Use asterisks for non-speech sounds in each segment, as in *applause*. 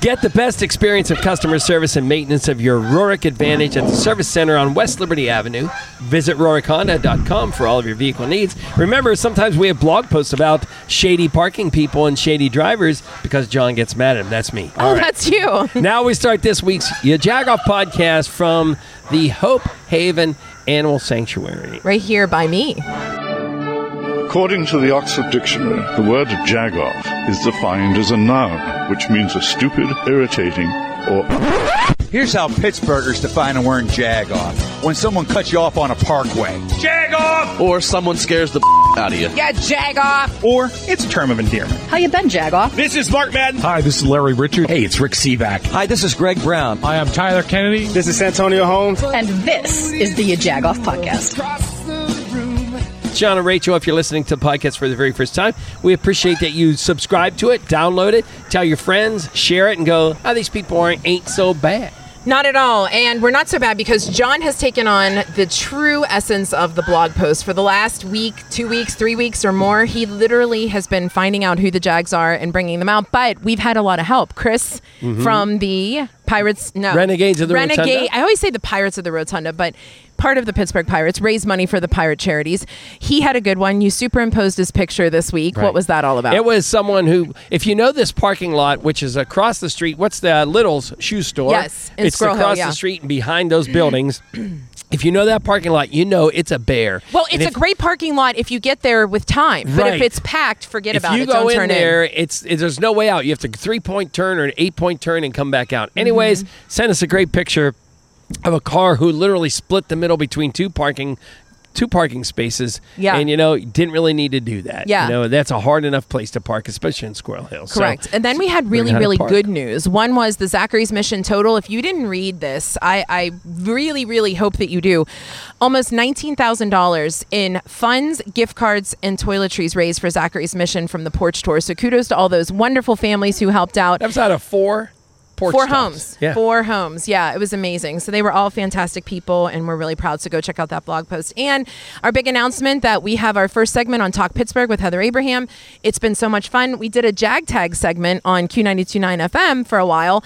Get the best experience of customer service and maintenance of your Rohrich Advantage at the Service Center on West Liberty Avenue. Visit RohrichHonda.com for all of your vehicle needs. Remember, sometimes we have blog posts about shady parking people and shady drivers because John gets mad at him. That's me. Oh, that's you. *laughs* now we start this week's Ya Jagoff podcast from the Hope Haven Animal Sanctuary. Right here by me. According to the Oxford Dictionary, the word jagoff is defined as a noun, which means a stupid, irritating, or Here's how Pittsburghers define a word jag off. When someone cuts you off on a parkway. Jagoff! Or someone scares the *laughs* out of you. Yeah, jagoff! Or it's a term of endearment. How you been, Jagoff? This is Mark Madden. Hi, this is Larry Richert. Hey, it's Rick Sebak. Hi, this is Greg Brown. Hi, I'm Tyler Kennedy. This is Antonio Holmes. And this is the Jagoff Podcast. John and Rachel, if you're listening to the podcast for the very first time, we appreciate that you subscribe to it, download it, tell your friends, share it, and go, oh, these people aren't ain't so bad. Not at all. And we're not so bad because John has taken on the true essence of the blog post for the last week, two weeks, three weeks, or more. He literally has been finding out who the Jags are and bringing them out. But we've had a lot of help. Chris Mm-hmm. from the Pirates, no. Renegades of the Renegade. Rotunda? I always say the Pirates of the Rotunda, but part of the Pittsburgh Pirates raise money for the pirate charities. He had a good one. You superimposed his picture this week. Right. What was that all about? It was someone who, if you know this parking lot, which is across the street, what's the Little's shoe store? Yes, in it's Squirrel Hill, across yeah. the street and behind those buildings. *clears throat* if you know that parking lot, you know it's a bear. Well, it's if- a great parking lot if you get there with time. But Right. if it's packed, forget If about you it. go Don't in turn there, it's it, there's no way out. You have to three point turn or an eight point turn and come back out. Anyways, Mm-hmm. send us a great picture of a car who literally split the middle between two parking two parking spaces. Yeah. and you know didn't really need to do that. Yeah. you know that's a hard enough place to park, especially in Squirrel Hill. So, Correct. and then we had really, really good news. One was the Zachary's Mission Total. If you didn't read this, I, I really, really hope that you do. Almost $19,000 in funds, gift cards, and toiletries raised for Zachary's Mission from the Porch Tour. So kudos to all those wonderful families who helped out. That was out of four porch Four stops. homes. Yeah. Four homes. Yeah, it was amazing. So they were all fantastic people, and we're really proud. So go check out that blog post. And our big announcement that we have our first segment on Talk Pittsburgh with Heather Abraham. It's been so much fun. We did a Jag Tag segment on Q929 FM for a while.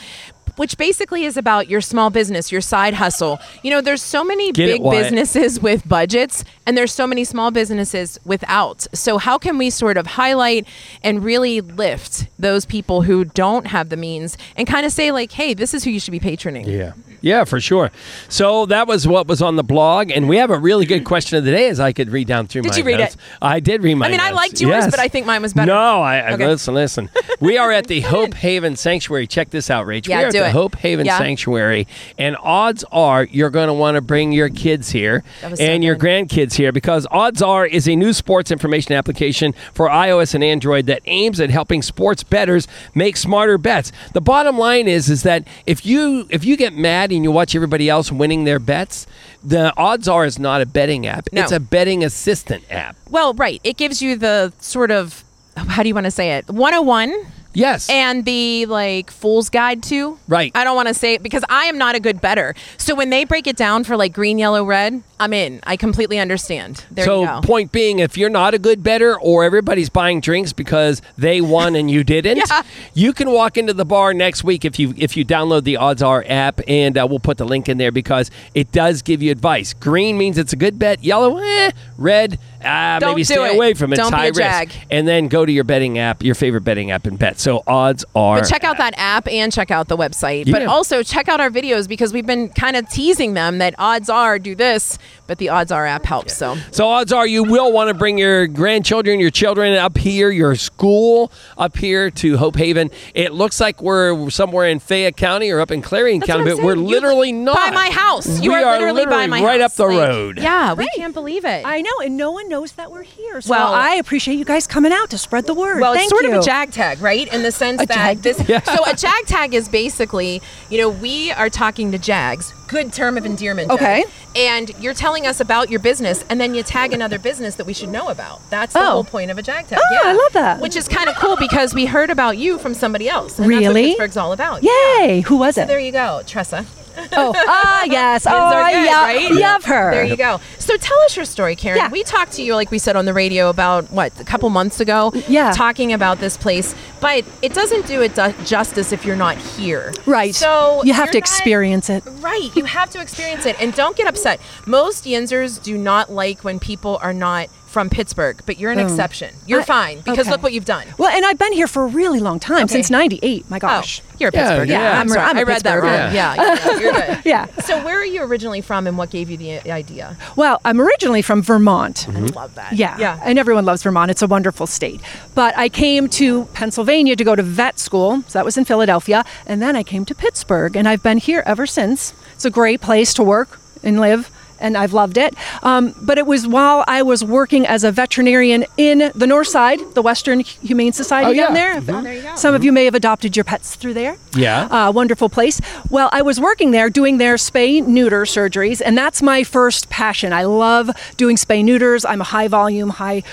Which basically is about your small business, your side hustle. You know, there's so many Get big Wyatt. businesses with budgets, and there's so many small businesses without. So, how can we sort of highlight and really lift those people who don't have the means and kind of say, like, hey, this is who you should be patroning? Yeah. Yeah, for sure. So that was what was on the blog, and we have a really good question of the day. As I could read down through Did my you read notes. it? I did read my. I mean, I liked yours, Yes. but I think mine was better. No, I, I Okay. listen, listen. we are at the *laughs* Hope Haven Sanctuary. Check this out, Rach. Yeah, we are at the it. Hope Haven Yeah. Sanctuary, and odds are you're going to want to bring your kids here was so and your grandkids here because Odds Are is a new sports information application for iOS and Android that aims at helping sports bettors make smarter bets. The bottom line is is that if you if you get mad and you watch everybody else winning their bets, the Odds Are is not a betting app. No. It's a betting assistant app. Well, right. It gives you the sort of, how do you want to say it? 101 Yes. and the like fool's guide to. Right. I don't want to say it because I am not a good better. So when they break it down for like green, yellow, red, I'm in. I completely understand. There so you go. point being, if you're not a good better or everybody's buying drinks because they won and you didn't, *laughs* Yeah. you can walk into the bar next week if you if you download the Odds Are app, and uh, we'll put the link in there because it does give you advice. Green means it's a good bet. Yellow, eh. Red, ah, Don't maybe do stay it. away from it. Don't it's be a risk. jag. And then go to your betting app, your favorite betting app, and bet. So Odds Are. But check out that app and check out the website. But also check out our videos because we've been kind of teasing them that odds are do this, but the odds are app helps. So So odds are you will want to bring your grandchildren, your children up here, your school up here to Hope Haven. It looks like we're somewhere in Fayette County or up in Clarion That's County, what I'm but we're saying. You- lthe not by my house. You we are are literally by my right house. up the Like, road. Yeah, we Right. can't believe it. I know, and no one knows that we're here. So Well- I appreciate you guys coming out to spread the word. Well, Thank it's sort you. of a jag tag, right? In the sense that this. tag? *laughs* So a jag tag is basically, you know, we are talking to jags. Good term of endearment. Okay. And you're telling us about your business, and then you tag another business that we should know about. That's the Oh. whole point of a jag tag. Oh, yeah. I love that. Which is kind of cool because we heard about you from somebody else. Really? Pittsburgh's all about. Yay! Who was So it? there you go, Tressa. *laughs* Oh, ah, yes. Oh, are good, yeah, right? love her. There you go. So tell us your story, Karen. Yeah. We talked to you, like we said on the radio, about what a couple months ago. Yeah. talking about this place, but it doesn't do it du- justice if you're not here. Right. So you have to not- experience it. Right, you have to experience it, and don't get upset. Most Yinzers do not like when people are not from Pittsburgh, but you're an oh. exception. You're I- fine because okay. look what you've done. Well, and I've been here for a really long time, Okay. since '98. My Oh, gosh. you're a Yeah, Pittsburgh. yeah. I'm, sorry. I'm a I read that Pittsburgher. wrong. Yeah, yeah, you're good. *laughs* Yeah. So where are you originally from, and what gave you the idea? Well, I'm originally from Vermont. I mm-hmm. love that. Yeah. yeah. And everyone loves Vermont. It's a wonderful state. But I came to Pennsylvania to go to vet school. So that was in Philadelphia. And then I came to Pittsburgh. And I've been here ever since. It's a great place to work and live. And I've loved it. Um, but it was while I was working as a veterinarian in the North Side, the Western Humane Society Oh, yeah. down there. there you go. Some of you may have adopted your pets through there. Yeah. Uh, wonderful place. Well, I was working there doing their spay neuter surgeries, and that's my first passion. I love doing spay neuters. I'm a high volume, high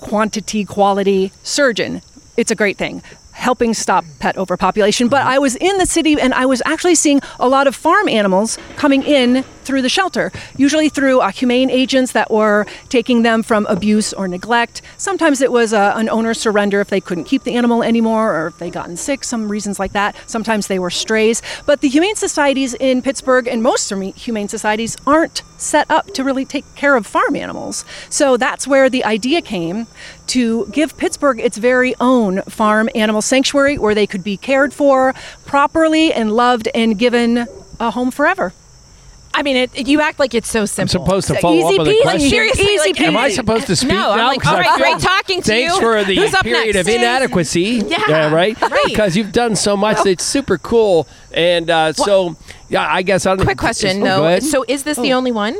quantity, quality surgeon. It's a great thing. Helping stop pet overpopulation. But I was in the city and I was actually seeing a lot of farm animals coming in through the shelter, usually through uh, humane agents that were taking them from abuse or neglect. Sometimes it was uh, an owner surrender if they couldn't keep the animal anymore or if they gotten sick, some reasons like that. Sometimes they were strays. But the humane societies in Pittsburgh and most humane societies aren't set up to really take care of farm animals. So that's where the idea came to give Pittsburgh its very own farm animal sanctuary where they could be cared for properly and loved and given a home forever. I mean, it, you act like it's so simple. I'm supposed to follow easy up with a peasy. question. Seriously, Easy like, peasy. Am I supposed to speak No, I'm now? like, 'Cause all I right, great talking to Thanks you. Thanks for the Who's period next? of inadequacy. *laughs* Yeah. right? Right. Because you've done so much It's super cool. And uh, so, yeah, I guess I don't Quick question, Oh, though. ahead. So, is this the only one?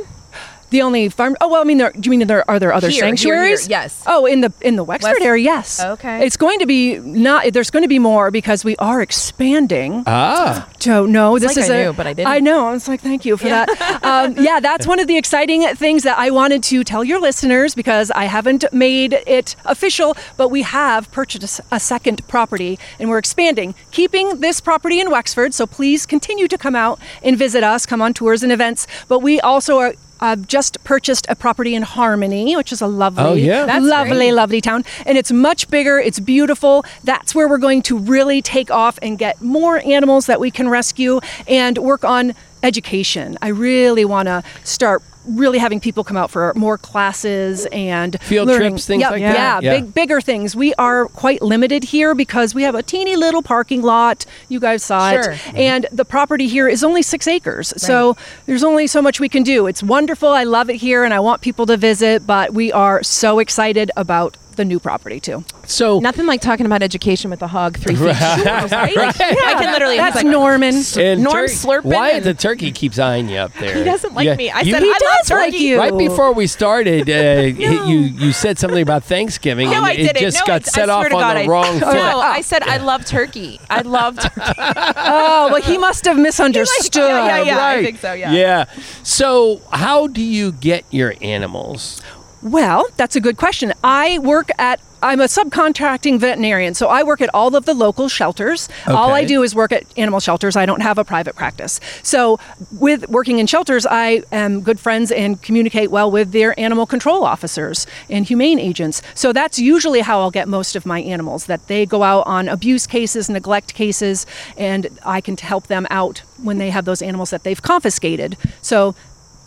The only farm. Oh well, I mean, there, do you mean there are there other Here, here, sanctuaries? here, yes. Oh, in the in the Wexford West- area, yes. Okay. It's going to be not. There's going to be more because we are expanding. ah. So no, this like is I a. knew, but I didn't. I know. It's like thank you for that. *laughs* Um, yeah, that's one of the exciting things that I wanted to tell your listeners because I haven't made it official, but we have purchased a second property and we're expanding, keeping this property in Wexford. So please continue to come out and visit us, come on tours and events. But we also are. I've just purchased a property in Harmony, which is a lovely, Oh, yeah. That's lovely, great. lovely town. And it's much bigger, it's beautiful. That's where we're going to really take off and get more animals that we can rescue and work on education. I really want to start really having people come out for more classes and Field learning. trips, things Yep, like yeah, that. Yeah. big bigger things. We are quite limited here because we have a teeny little parking lot. You guys saw Sure. it. And the property here is only 6 acres. So there's only so much we can do. It's wonderful. I love it here and I want people to visit, but we are so excited about the new property too. So, Nothing like talking about education with a hog three feet short, *laughs* right? *laughs* Right. I can literally. That's he's like, Norman. and Norm tur- slurping Why and- the turkey keeps eyeing you up *laughs* there? He doesn't like Yeah. me. I You- said He I love does like turkey. you. Right before we started, uh, you you said something about Thanksgiving, No, and I it didn't. just no, got I, set I off on God, the I, wrong foot. No, I said I love turkey. I love turkey. Oh, well, he must have misunderstood. Yeah, yeah, yeah. I think so, yeah. Yeah. So, how do you get your animals? Well, that's a good question. I work at I'm a subcontracting veterinarian, so I work at all of the local shelters. All I do is work at animal shelters. I don't have a private practice. So, with working in shelters, I am good friends and communicate well with their animal control officers and humane agents. So, that's usually how I'll get most of my animals that they go out on abuse cases, neglect cases, and I can help them out when they have those animals that they've confiscated. So,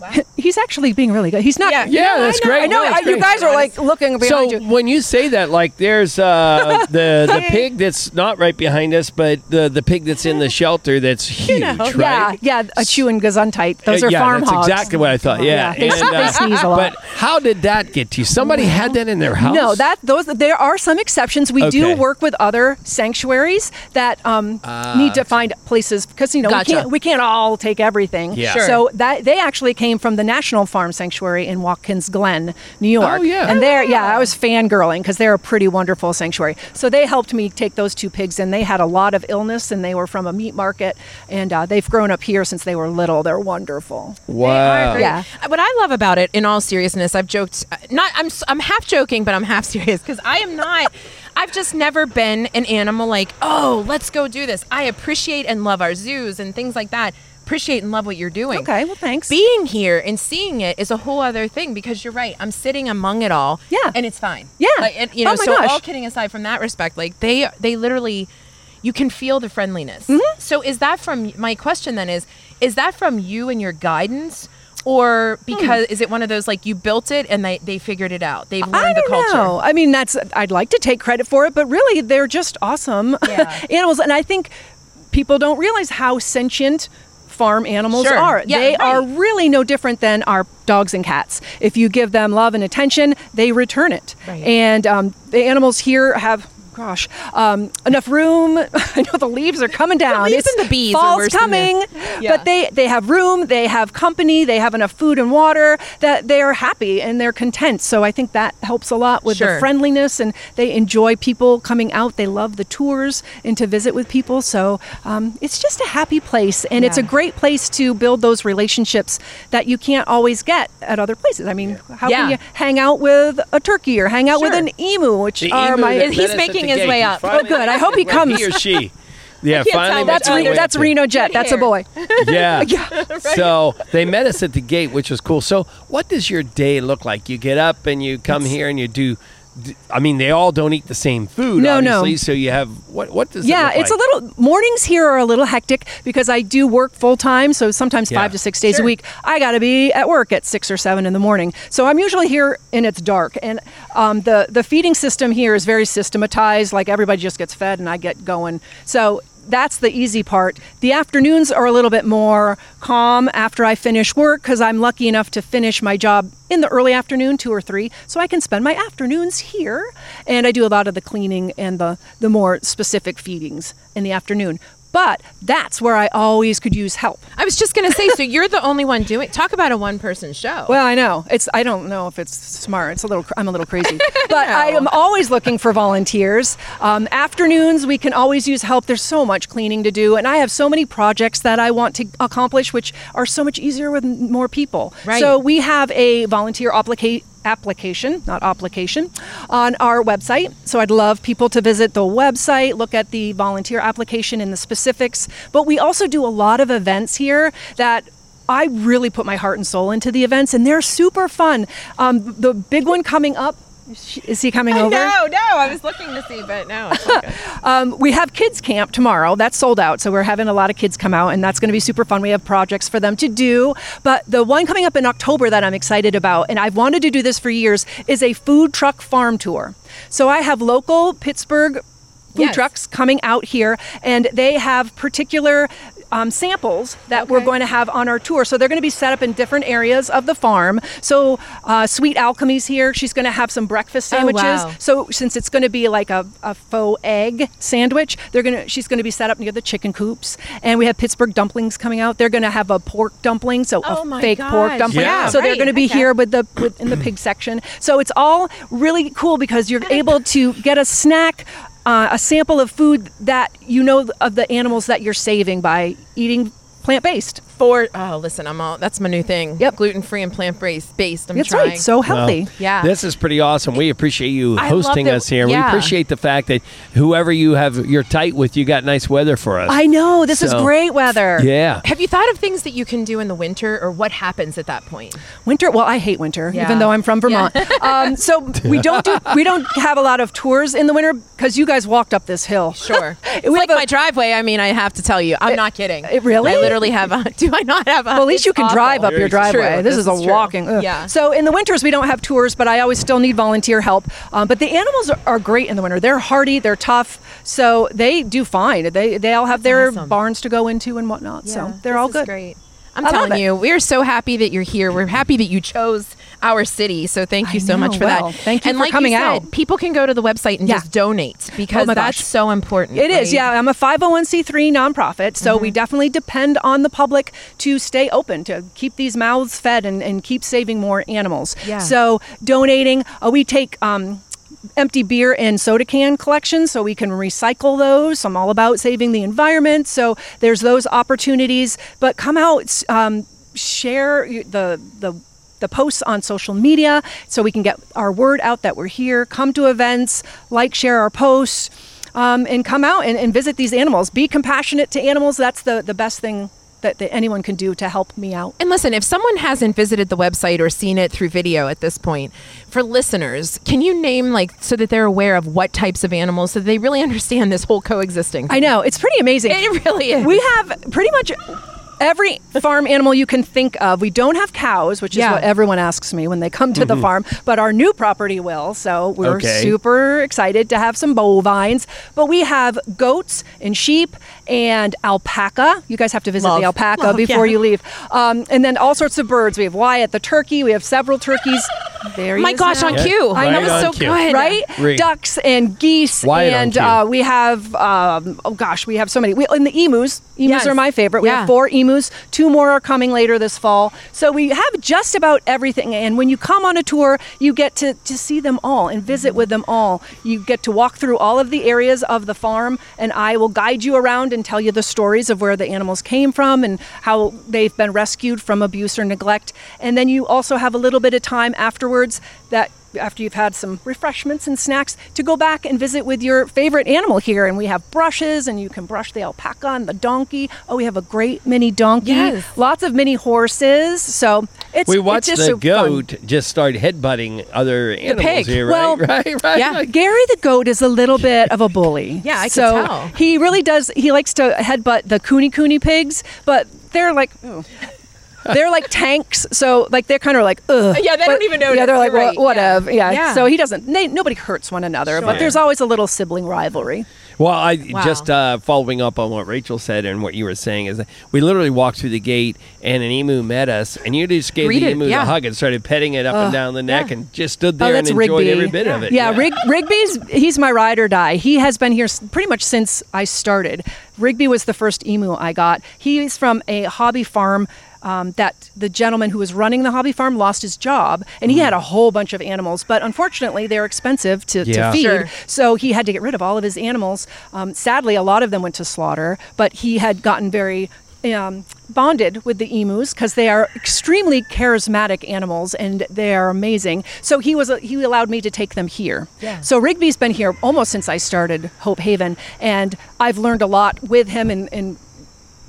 *laughs* He's actually being really good. He's not. Yeah. Yeah, No, that's I know, great. I know. No, I, it's you guys are like looking behind So you. when you say that, like there's uh, *laughs* the the pig that's not right behind us, but the the pig that's in the *laughs* shelter that's huge, know. right? Yeah, yeah, a chewing gesundheit. Those Uh, are yeah, farm that's hogs. exactly what I thought. Yeah, Yeah, they- And, uh, they sneeze a lot. But how did that get to you? Somebody had that in their house. No, that those there are some exceptions. We do work with other sanctuaries that um, need to find places because you know Gotcha. we can't we can't all take everything. Yeah. Sure. So that they actually came from the National Farm Sanctuary in Watkins Glen, New York. Oh, yeah. And they're yeah, I was fangirling because they're a pretty wonderful sanctuary. So they helped me take those two pigs, and they had a lot of illness, and they were from a meat market, and uh, they've grown up here since they were little. They're wonderful. wow. Great. Yeah. What I love about it, in all seriousness, I've joked. uh, Not, I'm, s- I'm half joking, but I'm half *laughs* serious because I am not. I've just never been an animal like, oh, let's go do this. I appreciate and love our zoos and things like that. Appreciate and love what you're doing. Okay, well, thanks. Being here and seeing it is a whole other thing because you're right. I'm sitting among it all. Yeah. and it's fine. Yeah. like, and, you know. Oh my so gosh. all kidding aside from that respect, like they they literally, you can feel the friendliness. Mm-hmm. So is that from my question then is is that from you and your guidance? Or Hmm. because is it one of those like you built it and they, they figured it out? They've learned I the don't culture. know. I mean, that's I'd like to take credit for it, but really, they're just awesome Yeah. *laughs* animals, and I think people don't realize how sentient farm animals Sure. are. Yeah, they right. are really no different than our dogs and cats. If you give them love and attention, they return it. Right. And um, the animals here have. Gosh, um, enough room. *laughs* I know the leaves are coming down. leaves it's and the bees fall's worse than the- coming, Yeah. but they they have room. They have company. They have enough food and water that they are happy and they're content. So I think that helps a lot with Sure. the friendliness and they enjoy people coming out. They love the tours and to visit with people. So um, it's just a happy place, and it's a great place to build those relationships that you can't always get at other places. I mean, how Yeah. can you hang out with a turkey or hang out with an emu, which The are emu my that He's met making the his way up. Oh, good. I hope he comes. He or she. *laughs* Yeah, finally. that's Re- that's. Reno Jet. That's a boy. *laughs* *laughs* Yeah. So they met us at the gate, which was cool. So what does your day look like? You get up and you come here and you do. D- I mean, they all don't eat the same food, No, no. obviously. So you have what? What does? Yeah, it look it's like? a little mornings here are a little hectic because I do work full time, so sometimes Yeah. five to six days Sure. a week. I got to be at work at six or seven in the morning, so I'm usually here and it's dark. And um, the the feeding system here is very systematized. Like everybody just gets fed, and I get going. So that's the easy part. The afternoons are a little bit more calm after I finish work because I'm lucky enough to finish my job in the early afternoon, two or three, so I can spend my afternoons here. And I do a lot of the cleaning and the, the more specific feedings in the afternoon. But that's where I always could use help. I was just gonna say, so you're the only one doing. Talk about a one-person show. Well, I know it's. I don't know if it's smart. It's a little. I'm a little crazy, *laughs* but I am always looking for volunteers. Um, afternoons, we can always use help. There's so much cleaning to do, and I have so many projects that I want to accomplish, which are so much easier with more people. Right. So we have a volunteer application application, not application, on our website. So I'd love people to visit the website, look at the volunteer application and the specifics. But we also do a lot of events here that I really put my heart and soul into the events, and they're super fun. Um, the big one coming up. Is he coming over? no, no, I was looking to see, but no. *laughs* Um, we have kids camp tomorrow. That's sold out, so we're having a lot of kids come out, and that's going to be super fun. We have projects for them to do. But the one coming up in October that I'm excited about, and I've wanted to do this for years, is a food truck farm tour. So I have local Pittsburgh food Yes. trucks coming out here, and they have particular. Um, samples that we're going to have on our tour. So they're going to be set up in different areas of the farm. So uh, Sweet Alchemy's here. She's going to have some breakfast Oh, sandwiches. wow. So since it's going to be like a, a faux egg sandwich, they're going to she's going to be set up near the chicken coops. And we have Pittsburgh dumplings coming out. They're going to have a pork dumpling, so Oh a my fake pork dumpling. Yeah. So they're going to be okay. here with the with, in the pig section. So it's all really cool because you're able to get a snack. Uh, a sample of food that you know of the animals that you're saving by eating plant-based. For oh, listen, I'm all that's my new thing. Yep. gluten free and plant based. Based. I'm That's trying. right. So healthy. Yeah. This is pretty awesome. We appreciate you I hosting us here. We appreciate the fact that whoever you have you're tight with, you got nice weather for us. I know this is great weather. yeah. Have you thought of things that you can do in the winter, or what happens at that point? Winter. Well, I hate winter, Yeah. even though I'm from Vermont. *laughs* um, so we don't do we don't have a lot of tours in the winter because you guys walked up this hill. Sure. *laughs* It's We like a- my driveway. I mean, I have to tell you, I'm not kidding. it really? I literally have a. *laughs* *laughs* Do I not have a? Well, at least you can awful. drive up your driveway. This, is a true. walking. ugh. Yeah. So in the winters we don't have tours, but I always still need volunteer help. Um, but the animals are, are great in the winter. They're hardy. They're tough. So they do fine. They they all have their awesome. barns to go into and whatnot. Yeah, so they're this all is good. Great. I'm I telling you, we are so happy that you're here. We're happy that you chose our city. So thank you I so much for Well, that. thank you and for like coming said, out. People can go to the website and Yeah. just donate because Oh that's gosh. so important. It is, right? Mm-hmm. yeah. I'm a 501c3 nonprofit, so we definitely depend on the public to stay open, to keep these mouths fed and, and keep saving more animals. Yeah. So donating, uh, we take. Um, empty beer and soda can collections so we can recycle those i'm all about saving the environment so there's those opportunities but come out um, share the the the posts on social media so we can get our word out that we're here come to events like share our posts um, and come out and, and visit these animals be compassionate to animals that's the, the best thing that, that anyone can do to help me out. And listen, if someone hasn't visited the website or seen it through video at this point, for listeners, can you name like so that they're aware of what types of animals so that they really *laughs* understand this whole coexisting? I know it's pretty amazing. It really is. We have pretty much every farm animal you can think of. We don't have cows, which is Yeah. what everyone asks me when they come to the mm-hmm. farm, but our new property will. So we're Okay. super excited to have some bovines. But we have goats and sheep and alpaca. You guys have to visit Love. the alpaca Love, before yeah. you leave. Um, and then all sorts of birds. We have Wyatt the turkey. We have several turkeys. There My gosh, now. on Yeah. cue. I know. That was Right so on cue. good. Right? Ring. Ducks and geese. Wyatt on and cue. uh, we have, um, oh gosh, we have so many. We, and the emus. Emus Yes. are my favorite. We Yeah. have four emus. Two more are coming later this fall. So we have just about everything. And when you come on a tour, you get to, to see them all and visit with them all. You get to walk through all of the areas of the farm, and I will guide you around and tell you the stories of where the animals came from and how they've been rescued from abuse or neglect. And then you also have a little bit of time afterwards that after you've had some refreshments and snacks to go back and visit with your favorite animal here and we have brushes and you can brush the alpaca and the donkey oh we have a great mini donkey Yes. lots of mini horses so it's We it's watched just the so fun. goat just start headbutting other animals pig. here, right? Well, *laughs* right, right. yeah. Like, Gary the goat is a little bit of a bully. *laughs* Yeah, I can so tell. He really does. He likes to headbutt the kunekune pigs, but they're like. ooh. They're like tanks, so like they're kind of like, ugh. Yeah, they But- don't even know. Yeah, they're like, You're right. whatever. Yeah. Yeah. So he doesn't. They, nobody hurts one another, but there's always a little sibling rivalry. Well, I Wow. just uh, following up on what Rachel said and what you were saying is that we literally walked through the gate and an emu met us, and you just gave Greeted, the emu yeah. a hug and started petting it up and down the neck, yeah. and just stood Oh, there and enjoyed Rigby. every bit of it. Yeah, Rig, Rigby's he's my ride or die. He has been here pretty much since I started. Rigby was the first emu I got. He's from a hobby farm. Um, that the gentleman who was running the hobby farm lost his job, and he had a whole bunch of animals. But unfortunately, they're expensive to, Yeah. to feed, Sure. so he had to get rid of all of his animals. Um, sadly, a lot of them went to slaughter, but he had gotten very um, bonded with the emus because they are extremely charismatic animals and they are amazing. So he was he allowed me to take them here. Yeah. So Rigby's been here almost since I started Hope Haven, and I've learned a lot with him and.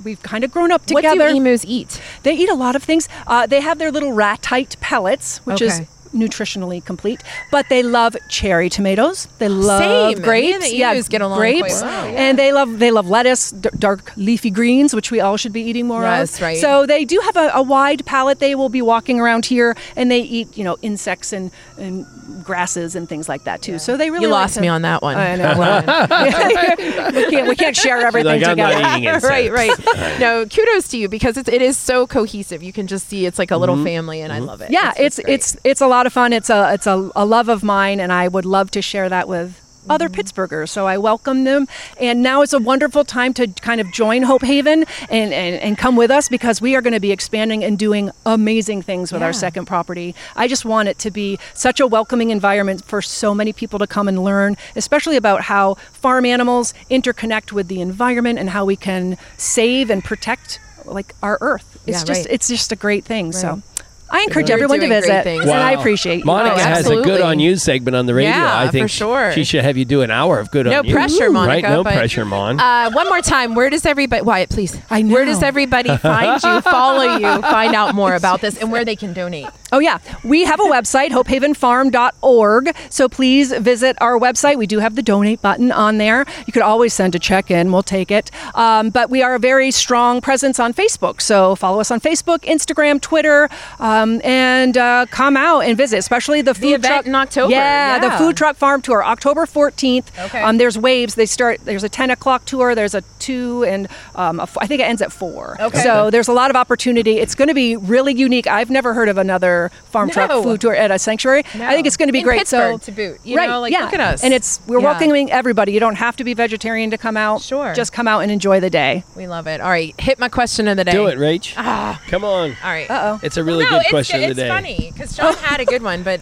We've kind of grown up together. What do emus eat? They eat a lot of things. Uh, they have their little ratite pellets, which is nutritionally complete. But they love cherry tomatoes. They love Same. Grapes. the yeah, get along grapes. quite well, yeah. And they love they love lettuce, d- dark leafy greens, which we all should be eating more Yes, of. right. So they do have a, a wide palate. They will be walking around here, and they eat you know insects and and grasses and things like that too. So they really You like lost to- me on that one. I know. *laughs* *laughs* we can't we can't share everything like, I'm not together. eating *laughs* right, right. No, kudos to you because it's, it is so cohesive. You can just see it's like a little mm-hmm. family, and I mm-hmm. love it. yeah it's great. it's it's a lot of fun it's a it's a, a love of mine and i would love to share that with other mm-hmm. pittsburghers so i welcome them. And now it's a wonderful time to kind of join hope haven and, and, and come with us because we are going to be expanding and doing amazing things with Yeah. our second property. I just want it to be such a welcoming environment for so many people to come and learn especially about how farm animals interconnect with the environment and how we can save and protect like our earth. It's Yeah, just right. it's just a great thing so I encourage You're everyone to visit, things. and I Wow. appreciate you. Monica Oh, has a good on you segment on the radio. Yeah, I for think sure. she should have you do an hour of good No on you. No pressure, Right? Monica, No but- pressure, Mon. Uh, one more time, where does everybody, Wyatt, please? I know. Where does everybody *laughs* find you, follow you, find out more about this, and where they can donate? Oh, yeah. We have a website, hopehavenfarm.org. So please visit our website. We do have the donate button on there. You could always send a check in, we'll take it. Um, but we are a very strong presence on Facebook. So follow us on Facebook, Instagram, Twitter, um, and uh, come out and visit, especially the food event truck in October, Yeah, the food truck farm tour, October 14th. Okay. Um, there's waves. They start, there's a 10 o'clock tour, there's a 2, and um, a f- I think it ends at 4. Okay. So there's a lot of opportunity. It's going to be really unique. I've never heard of another farm truck food tour at a sanctuary. I think it's going to be In great. Pittsburgh, so to boot, you right, know, like, yeah. look at us. And it's we're Yeah. welcoming everybody. You don't have to be vegetarian to come out. Sure. Just come out and enjoy the day. We love it. All right, hit my question of the day. do it, Rach. Ah. Come on. All right. Uh oh. It's a really no, good it's, question it's of the day. funny because Sean had a good one, but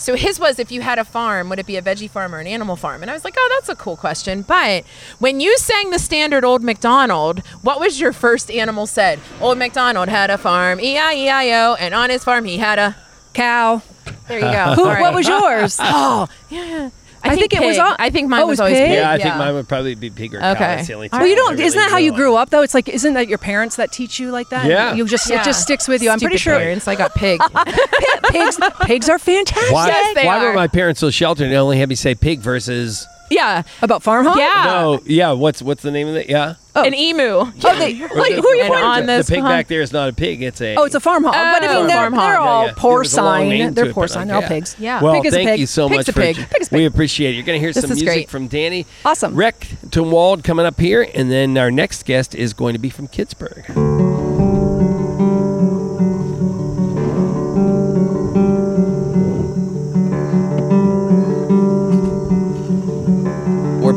so his was if you had a farm, would it be a veggie farm or an animal farm? And I was like, oh, that's a cool question. But when you sang the standard Old MacDonald, what was your first animal said? Old MacDonald had a farm, E I E I O, and on his farm he had a. Cow. There you go. Who, right. What was yours? *laughs* Oh, yeah. I, I think it was pig. all- I think mine Oh, it was was always pig? pig. Yeah, I think mine would probably be pig or cow. Okay. That's the only Well, Well, you don't. really isn't that how you grew grew up though? It's like, isn't that your parents that teach you like that? Yeah. You just Yeah. it just sticks with you. I'm pretty Stupid sure parents. I got pig. *laughs* *laughs* pigs pigs are fantastic. Why, Yes, they why were my parents so sheltered and only had me say pig versus yeah. About farm home? Yeah. no? Yeah, what's what's the name of it? Yeah, oh. An emu. Oh, they, like, who are you And farming on to? this the pig farm- back there is not a pig. It's a Oh, it's a farm hog. but I Oh, mean, they're, farm hog. they're Yeah, all yeah. There's a long porcine. name They're to it, but porcine. They're all yeah. pigs. Yeah. Well, Pig is a thank pig. you so Pig's much a for pig. jo- Pig's a We appreciate it. You're going to hear This some is music great. from Danny. Awesome. Rick Tumwald coming up here, and then our next guest is going to be from Pittsburgh.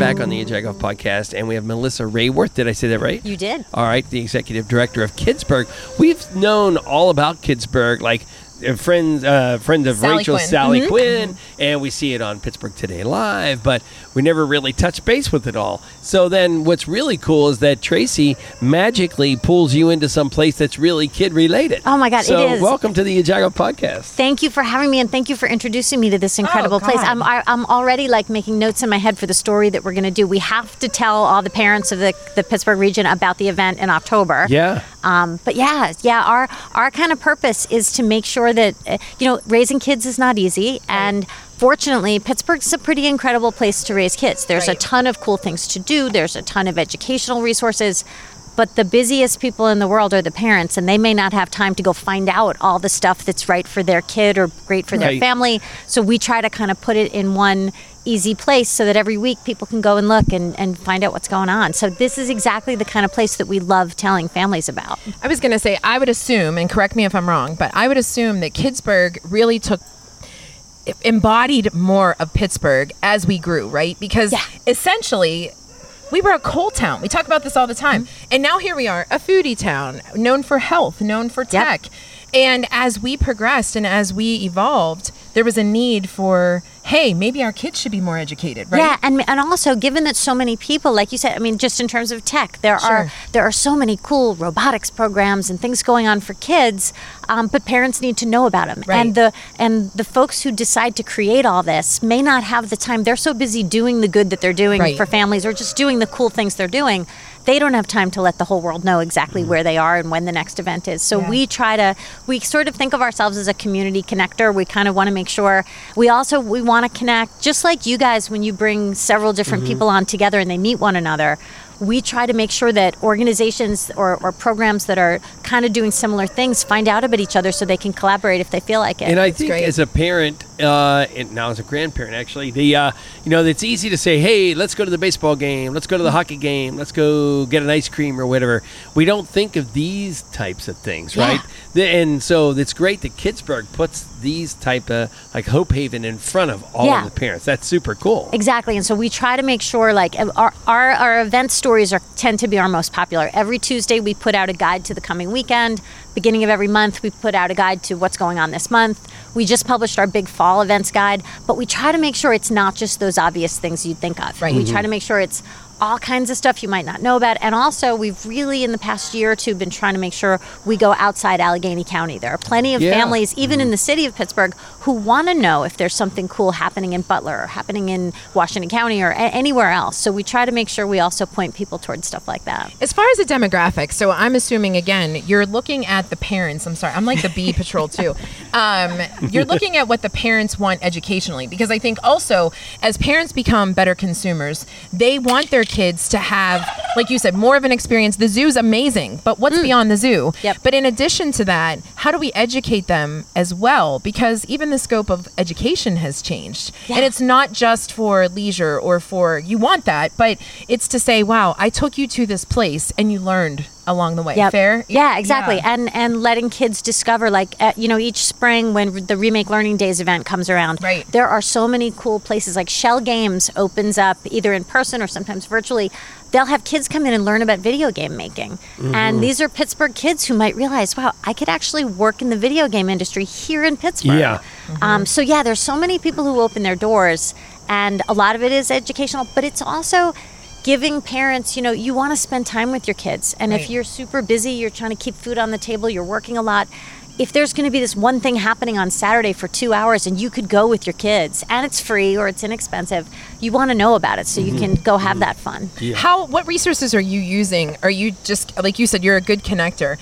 Back on the Jagoff podcast, and we have Melissa Rayworth. Did I say that right? You did. All right, the executive director of Kidsburgh. We've known all about Kidsburgh, like friends, uh, friend of Sally Rachel, Quinn. Sally Mhm. Quinn, and we see it on Pittsburgh Today Live, but we never really touch base with it all. So then, what's really cool is that Tracy magically pulls you into some place that's really kid related. Oh my God, so is. welcome to the Jago podcast. Thank you for having me, and thank you for introducing me to this incredible place. I'm I, I'm already like making notes in my head for the story that we're going to do. We have to tell all the parents of the the Pittsburgh region about the event in October. Yeah. Um, but yeah, yeah, our our kind of purpose is to make sure that uh, you know raising kids is not easy, and fortunately, Pittsburgh's a pretty incredible place to raise kids. There's a ton of cool things to do. There's a ton of educational resources. But the busiest people in the world are the parents, and they may not have time to go find out all the stuff that's right for their kid or great for their family. So we try to kind of put it in one easy place so that every week people can go and look and, and find out what's going on. So this is exactly the kind of place that we love telling families about. I was going to say, I would assume, and correct me if I'm wrong, but I would assume that Kidsburgh really took embodied more of Pittsburgh as we grew, right? Because Yeah. essentially we were a coal town. We talk about this all the time. Mm-hmm. And now here we are, a foodie town, known for health, known for Yep. tech. And as we progressed and as we evolved, there was a need for, hey, maybe our kids should be more educated, right? Yeah, and and also given that so many people, like you said, I mean, just in terms of tech, there are there are so many cool robotics programs and things going on for kids, um, but parents need to know about them. Right. And the and the folks who decide to create all this may not have the time. They're so busy doing the good that they're doing Right. for families or just doing the cool things they're doing. They don't have time to let the whole world know exactly mm-hmm. where they are and when the next event is. So Yeah. we try to we sort of think of ourselves as a community connector. We kind of want to make sure we also we want to connect just like you guys when you bring several different mm-hmm. people on together and they meet one another. We try to make sure that organizations or, or programs that are kind of doing similar things find out about each other so they can collaborate if they feel like it. And I think great. as a parent, uh, and now as a grandparent, actually, the uh, you know it's easy to say, "Hey, let's go to the baseball game, let's go to the hockey game, let's go get an ice cream or whatever." We don't think of these types of things, right? The, and so it's great that Pittsburgh puts these type of like Hope Haven in front of all Yeah. of the parents. That's super cool. Exactly, and so we try to make sure like our our, our event stories are tend to be our most popular. Every Tuesday we put out a guide to the coming weekend. Beginning of every month we put out a guide to what's going on this month. We just published our big fall events guide, but we try to make sure it's not just those obvious things you'd think of. Right. We mm-hmm. try to make sure it's all kinds of stuff you might not know about. And also, we've really, in the past year or two, been trying to make sure we go outside Allegheny County. There are plenty of Yeah. families, even in mm-hmm. the city of Pittsburgh, who want to know if there's something cool happening in Butler or happening in Washington County or a- anywhere else. So we try to make sure we also point people towards stuff like that. As far as the demographic, so I'm assuming again, you're looking at the parents. I'm sorry, I'm like the bee *laughs* patrol too. Um, you're looking at what the parents want educationally, because I think also as parents become better consumers, they want their kids to have, like you said, more of an experience. The zoo's amazing, but what's beyond the zoo? Mm. Yep. But in addition to that, how do we educate them as well? Because even the scope of education has changed, Yeah. and it's not just for leisure or for you want that, but it's to say, wow, I took you to this place and you learned along the way. Yep. Fair? Yeah, exactly. Yeah. And and letting kids discover, like uh, you know, each spring when the Remake Learning Days event comes around, Right. there are so many cool places. Like Schell Games opens up either in person or sometimes virtually. They'll have kids come in and learn about video game making, and these are Pittsburgh kids who might realize, wow, I could actually work in the video game industry here in Pittsburgh. Yeah. Um, so yeah, there's so many people who open their doors, and a lot of it is educational, but it's also giving parents, you know, you want to spend time with your kids, and if you're super busy, you're trying to keep food on the table, you're working a lot. If there's going to be this one thing happening on Saturday for two hours and you could go with your kids and it's free or it's inexpensive, you want to know about it so you can go have mm-hmm. that fun. How? What resources are you using? Are you just like you said? You're a good connector.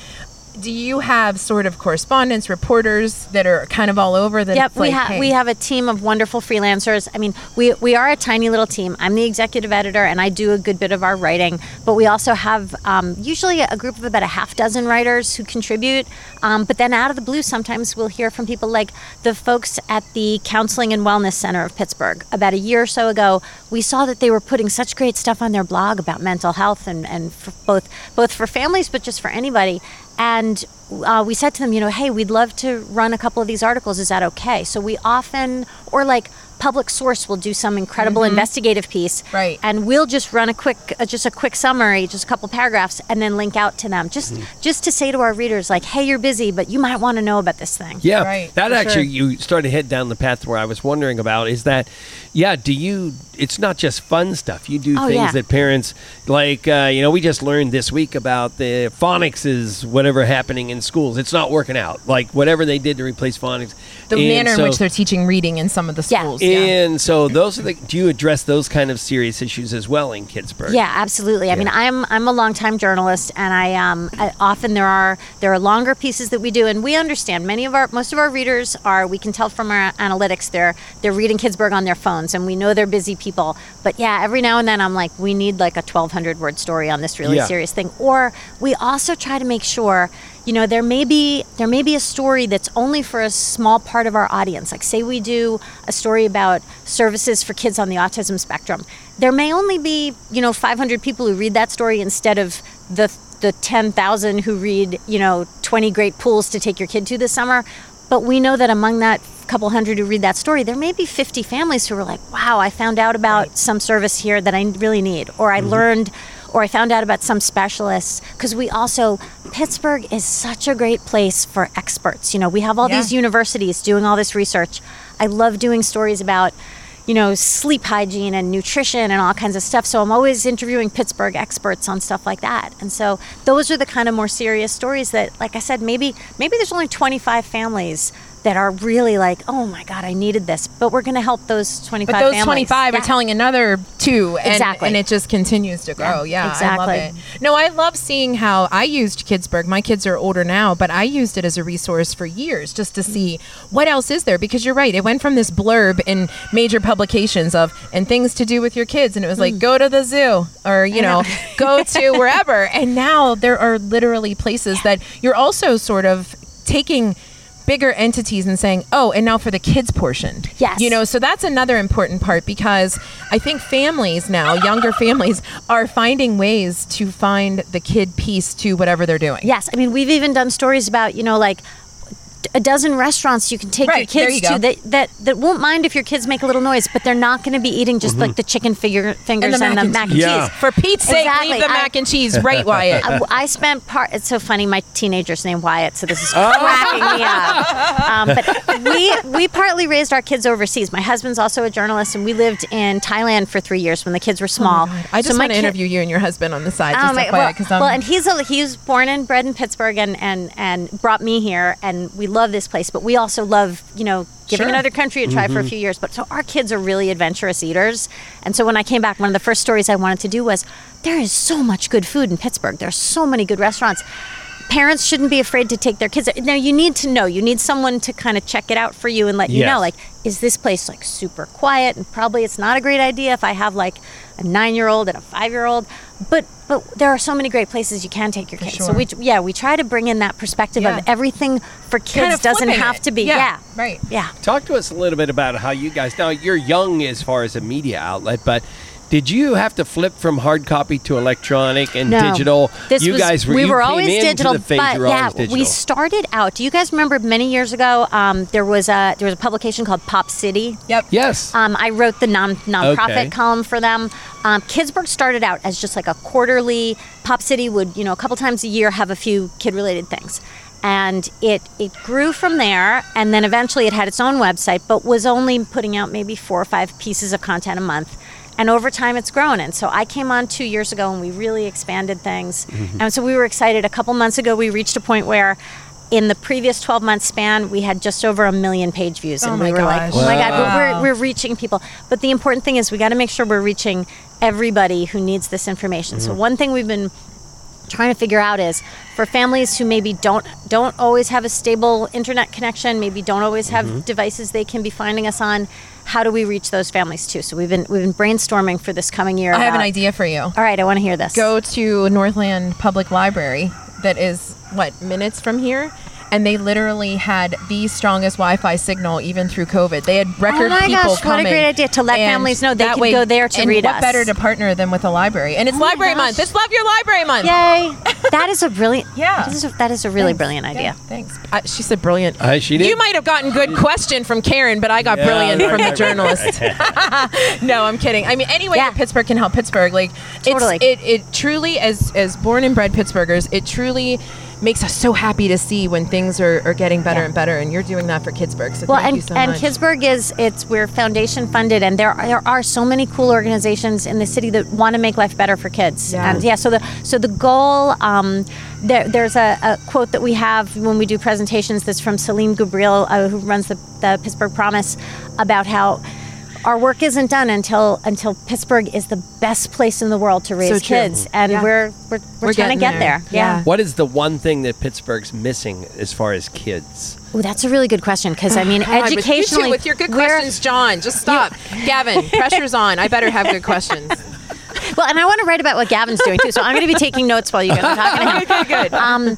Do you have sort of correspondence reporters that are kind of all over? That Yep, it's we have hey, we have a team of wonderful freelancers. I mean, we we are a tiny little team. I'm the executive editor, and I do a good bit of our writing. But we also have um, usually a group of about a half dozen writers who contribute. Um, but then out of the blue, sometimes we'll hear from people like the folks at the Counseling and Wellness Center of Pittsburgh. About a year or so ago, we saw that they were putting such great stuff on their blog about mental health and and both both for families, but just for anybody. And uh, we said to them, you know, hey, we'd love to run a couple of these articles. Is that okay? So we often, or like Public Source will do some incredible investigative piece, Right. And we'll just run a quick, uh, just a quick summary, just a couple paragraphs, and then link out to them, just just to say to our readers, like, hey, you're busy, but you might want to know about this thing. Yeah, Right, that for actually sure. you started to head down the path where I was wondering about is that, yeah, do you? It's not just fun stuff. You do Oh, things yeah. that parents like. Uh, you know, we just learned this week about the phonics is whatever happening in schools. It's not working out. Like whatever they did to replace phonics. the And manner so- in which they're teaching reading in some of the Yeah. And so those are the. Do you address those kind of serious issues as well in Kidsburgh? Yeah, absolutely. I mean, I'm I'm a longtime journalist, and I um I, often there are there are longer pieces that we do, and we understand many of our most of our readers are we can tell from our analytics they're they're reading Kidsburgh on their phones, and we know they're busy people. But yeah, every now and then I'm like, we need like a 1,200 word story on this really Yeah. serious thing, or we also try to make sure. You know, there may be there may be a story that's only for a small part of our audience. Like, say we do a story about services for kids on the autism spectrum. There may only be, you know, 500 people who read that story instead of the the 10,000 who read, you know, 20 great pools to take your kid to this summer. But we know that among that couple hundred who read that story, there may be 50 families who are like, "Wow, I found out about some service here that I really need," or I mm-hmm. learned or I found out about some specialists because we also Pittsburgh is such a great place for experts. You know, we have all Yeah. these universities doing all this research. I love doing stories about you know, sleep hygiene and nutrition and all kinds of stuff. So I'm always interviewing Pittsburgh experts on stuff like that. And so those are the kind of more serious stories that, like I said, maybe maybe there's only 25 families that are really like, oh my God, I needed this. But we're going to help those 25 But those families. 25 Yeah. are telling another two. And, Exactly. And it just continues to grow. Yeah, exactly. I love it. No, I love seeing how I used Kidsburgh. My kids are older now, but I used it as a resource for years just to see what else is there. Because you're right. It went from this blurb in major publications of, and things to do with your kids. And it was like, mm. go to the zoo or, you know, *laughs* go to *laughs* wherever. And now there are literally places that you're also sort of taking bigger entities and saying, oh, and now for the kids portion. Yes. You know, so that's another important part because I think families now, younger families, are finding ways to find the kid piece to whatever they're doing. Yes, I mean we've even done stories about you know like a dozen restaurants you can take Right, your kids you to that, that that won't mind if your kids make a little noise, but they're not going to be eating just like the chicken figure, fingers and the, mac and Yeah. cheese. For Pete's sake, Exactly. leave the I- mac and cheese right, Wyatt. *laughs* I, I spent part. It's so funny. My teenager's named Wyatt, so this is *laughs* Oh. cracking me up. Um, but we we partly raised our kids overseas. My husband's also a journalist, and we lived in Thailand for three years when the kids were small. Oh I just So want to kid- interview you and your husband on the side. Oh Just my, FYI, well, 'cause I'm- well, and he's a, he was born and bred in Pittsburgh and, and, and brought me here, and we love this place. But we also love, you know, giving Sure. another country a try for a few mm-hmm. years. But so our kids are really adventurous eaters, and so when I came back, one of the first stories I wanted to do was there is so much good food in Pittsburgh. There are so many good restaurants. Parents shouldn't be afraid to take their kids. Now you need to know. You need someone to kind of check it out for you and let you know, like, is this place like super quiet? And probably it's not a great idea if I have like a nine-year-old and a five-year-old. But but there are so many great places you can take your kids. So we yeah we try to bring in that perspective Yeah. of everything for kids Kind of doesn't have it. to be Yeah, yeah right. yeah. Talk to us a little bit about how you guys. Now you're young as far as a media outlet, but did you have to flip from hard copy to electronic and No. digital? This you was, guys were we you were always digital, the phase but yeah, always digital. we started out. Do you guys remember many years ago? Um, there was a there was a publication called Pop City. Yep. yes. Um, I wrote the non nonprofit Okay. column for them. Um, Kidsburgh started out as just like a quarterly. Pop City would, you know, a couple times a year have a few kid related things. And it, it grew from there, and then eventually it had its own website, but was only putting out maybe four or five pieces of content a month. And over time, it's grown. And so I came on two years ago, and we really expanded things. Mm-hmm. And so we were excited. A couple months ago, we reached a point where in the previous 12 month span, we had just over a million page views, oh and Oh we my were like, "Oh my God, Wow. but we're we're reaching people." But the important thing is we got to make sure we're reaching everybody who needs this information. So mm-hmm. one thing we've been trying to figure out is for families who maybe don't don't always have a stable internet connection, maybe don't always have mm-hmm. devices they can be finding us on. How do we reach those families too? So we've been we've been brainstorming for this coming year. I have an idea for you. All right, I want to hear this. Go to Northland Public Library, that is what minutes from here, and they literally had the strongest Wi-Fi signal even through COVID. They had record Oh my people gosh, what a great idea to let families know they can way- go there to and read what us. better to partner than with a library? And it's Oh Library. Month. It's Love Your Library Month. Yay! That is a brilliant. *laughs* Yeah. That is a, that is a really Thanks. brilliant idea. Yeah, thanks. I, she said brilliant. Uh, she did. You might have gotten good question from Karen, but I got Yeah, brilliant right, from the right, journalist. *laughs* *laughs* no, I'm kidding. I mean, anyway, Yeah. Pittsburgh can help Pittsburgh, like Totally. it's, it, it truly, as as born and bred Pittsburghers, it truly makes us so happy to see when things are, are getting better and better, and you're doing that for Kidsburgh. So Well, thank and you so and. Kidsburgh is it's we're foundation funded, and there there are so many cool organizations in the city that want to make life better for kids. Yeah. And yeah, so the so the goal. Um, there, there's a, a quote that we have when we do presentations that's from Saleem Ghubril, uh, who runs the, the Pittsburgh Promise, about how our work isn't done until until Pittsburgh is the best place in the world to raise So kids, and Yeah. we're we're, we're, We're trying to get there. there. Yeah. What is the one thing that Pittsburgh's missing as far as kids? Ooh, that's a really good question because I *sighs* mean, God, with you educationally, with your good questions, John, just stop. Gavin, *laughs* pressure's on. I better have good questions. Well, and I want to write about what Gavin's doing too. So I'm going to be taking notes while you guys are talking to him. *laughs* Okay, good. Um,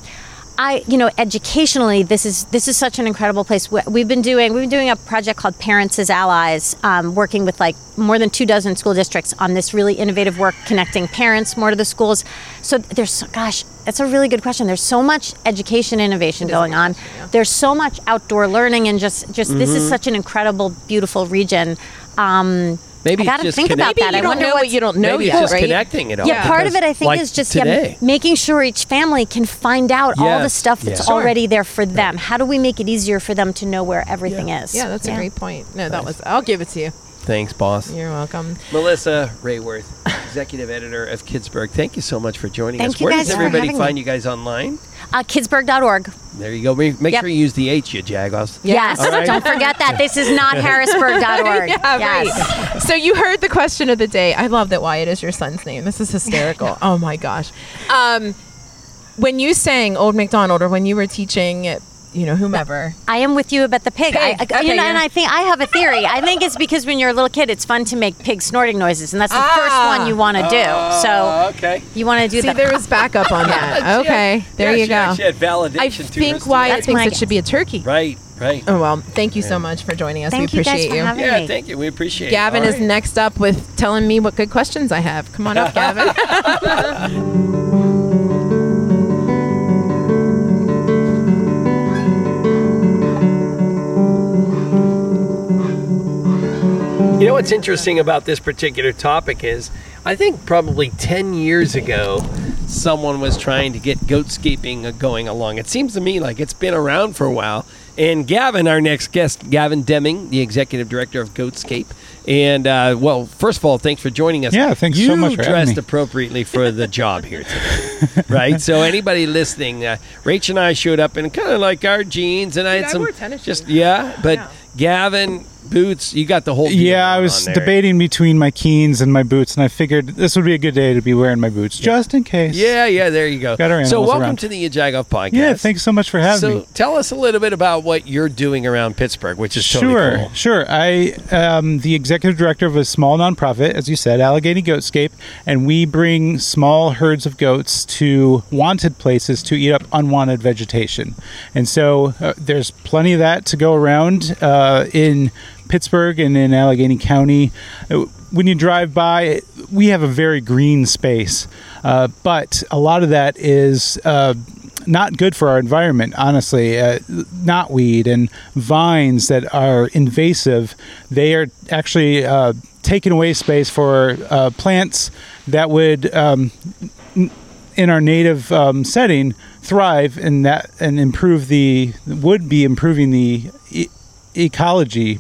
I, you know, educationally, this is this is such an incredible place. We- We've been doing we've been doing a project called Parents as Allies, um, working with like more than two dozen school districts on this really innovative work connecting parents more to the schools. So there's, gosh, that's a really good question. There's so much education innovation going on. There's so much outdoor learning and just just this is such an incredible, beautiful region. Um, Maybe I it's got to just think about that. Maybe you I don't wonder know what you don't know Maybe yet, it's just right? connecting it all. yeah, part of it I think like is just yeah, making sure each family can find out all the stuff that's Yeah. Sure. already there for them. How do we make it easier for them to know where everything is? Yeah, that's a great point. No, that was. I'll give it to you. Thanks, boss. You're welcome. Melissa Rayworth, *laughs* executive editor of Kidsburgh. Thank you so much for joining Thank us. you Where guys does everybody having find me. you guys online? Uh, kidsburgh.org. There you go. Make make Yep. sure you use the H, you jagoffs. Yes, All right. don't forget that. This is not *laughs* harrisburg.org. Yeah, yes. right. So you heard the question of the day. I love that Wyatt is your son's name. This is hysterical. *laughs* oh my gosh. Um, when you sang Old MacDonald, or when you were teaching, you know, whomever. I am with you about the pig. Pig. I- you Okay, know, and. I think I have a theory. I think it's because when you're a little kid, it's fun to make pig snorting noises, and that's the Ah. first one you want to do. So okay. you want to do See, that. there was backup on *laughs* that. Okay, there Yeah, you she go. actually had validation I think story. Wyatt That's thinks my it should be a turkey. Right, right. Oh well, thank you so much for joining us. Thank we you guys appreciate for you. having Yeah, me. thank you. We appreciate it. Gavin it. is next up with telling me what good questions I have. Come on up, *laughs* Gavin. *laughs* You know what's interesting about this particular topic is I think probably 10 years ago someone was trying to get goatscaping going along. It seems to me like it's been around for a while. And Gavin, our next guest, Gavin Deming, the executive director of Goatscape. And, uh, well, first of all, thanks for joining us. Yeah, thanks you so much for having dressed me. appropriately for the job here today. *laughs* right? So, anybody listening, uh, Rach and I showed up in kind of like our jeans, and I had I some. wore tennis just, shoes. yeah, but Yeah. Gavin, boots, you got the whole Yeah, I was debating between my Keens and my boots, and I figured this would be a good day to be wearing my boots, just in case. Yeah, yeah, there you go. Got our so, welcome around. to the Jagoff podcast. Yeah, thanks so much for having so, me. So tell us a little bit about what you're doing around Pittsburgh, which is totally Sure, cool. sure. I am the executive director of a small nonprofit, as you said, Allegheny Goatscape, and we bring small herds of goats to wanted places to eat up unwanted vegetation. And so uh, there's plenty of that to go around uh, in Pittsburgh and in Allegheny County. Uh, When you drive by, we have a very green space, uh, but a lot of that is. Uh, not good for our environment, honestly. Uh, knotweed and vines that are invasive, they are actually uh, taking away space for uh, plants that would, um, in our native um, setting, thrive and that and improve the would be improving the e- ecology.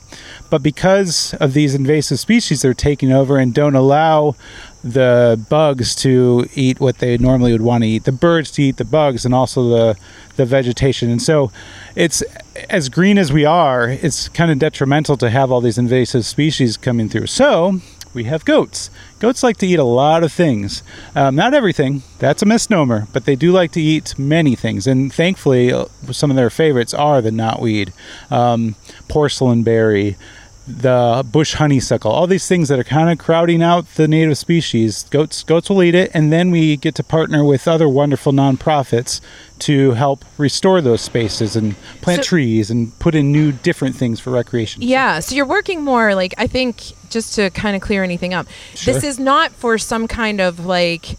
But because of these invasive species, they're taking over and don't allow the bugs to eat what they normally would want to eat, the birds to eat the bugs, and also the the vegetation. And so, it's as green as we are, it's kind of detrimental to have all these invasive species coming through. So. We have goats. Goats like to eat a lot of things. Um, not everything, that's a misnomer, but they do like to eat many things. And thankfully, uh, some of their favorites are the knotweed, um, porcelain berry, the bush honeysuckle, all these things that are kind of crowding out the native species. Goats goats will eat it, and then we get to partner with other wonderful nonprofits to help restore those spaces and plant So- trees and put in new different things for recreation. Yeah, so you're working more like I think just to kind of clear anything up. This is not for some kind of like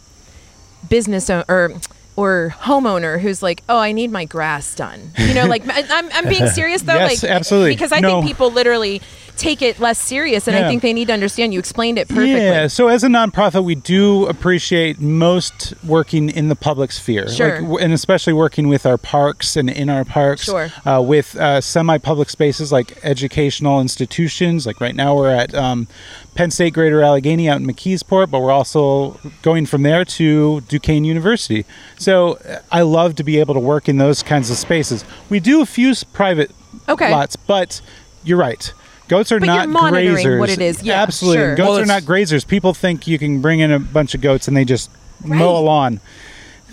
business o- or or homeowner who's like, "Oh, I need my grass done." You know, like *laughs* I'm I'm being serious though, Yes, like absolutely. because I No. think people literally take it less serious and I think they need to understand you explained it perfectly. Yeah, so as a nonprofit, we do appreciate most working in the public sphere, Sure. w- and especially working with our parks and in our parks, Sure. uh, with uh, semi-public spaces like educational institutions. Like right now, we're at um, Penn State Greater Allegheny out in McKeesport, but we're also going from there to Duquesne University. So uh, I love to be able to work in those kinds of spaces. We do a few private Okay. lots, but you're right. Goats are But you're not monitoring grazers. what it is. Yeah, Absolutely. sure. Goats Well, are not grazers. People think you can bring in a bunch of goats and they just mow a lawn.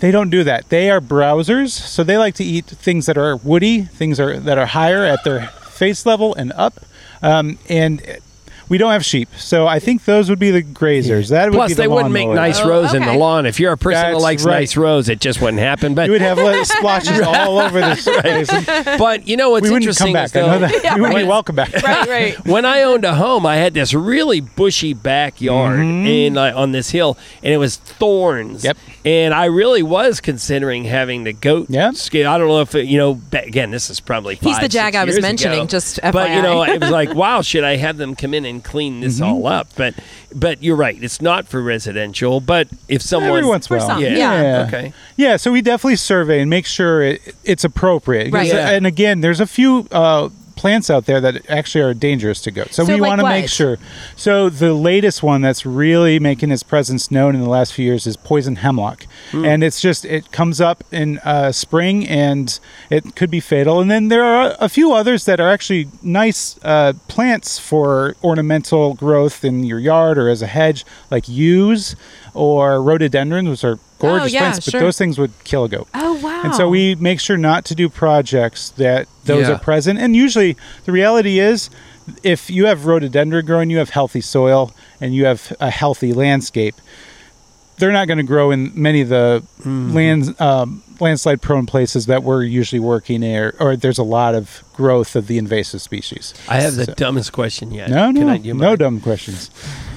They don't do that. They are browsers, so they like to eat things that are woody, things are that are higher at their face level and up. Um, and we don't have sheep, so I think those would be the grazers. That would Plus, be the they wouldn't make lawnmower. nice Oh, rows in the okay. lawn. If you're a person that That's likes right. nice rows, it just wouldn't happen. But You would have little splotches *laughs* all over the place. but you know what's we wouldn't interesting come is back. I though, know that. we wouldn't be when- welcome back. Right, right. *laughs* when I owned a home, I had this really bushy backyard Mm-hmm. in uh, on this hill, and it was thorns. Yep. And I really was considering having the goat Yep. skin. I don't know if it, you know. ba- Again, this is probably He's the five, jag six I was years mentioning, ago. just But you FYI. know, it was like, *laughs* wow, should I have them come in and clean this Mm-hmm. all up? But but you're right, it's not for residential. But if someone Every once in For a while. some, yeah, yeah. okay. Yeah, so we definitely survey and make sure it, it's appropriate. Right. Yeah. And again, there's a few uh, plants out there that actually are dangerous to goats. So, So we like want to make sure. So the latest one that's really making its presence known in the last few years is poison hemlock, Hmm. and it's just it comes up in uh, spring and it could be fatal. And then there are a few others that are actually nice uh, plants for ornamental growth in your yard or as a hedge, like yews or rhododendrons, which are oh, gorgeous Oh, yeah, plants, but sure. those things would kill a goat. Oh wow. And so we make sure not to do projects that those Yeah. are present. And usually the reality is if you have rhododendron growing, you have healthy soil and you have a healthy landscape. They're not going to grow in many of the Mm-hmm. lands, um, landslide prone places that we're usually working in, or, or there's a lot of growth of the invasive species. I have the So- dumbest question yet. No, Can no, I do no mine? dumb questions.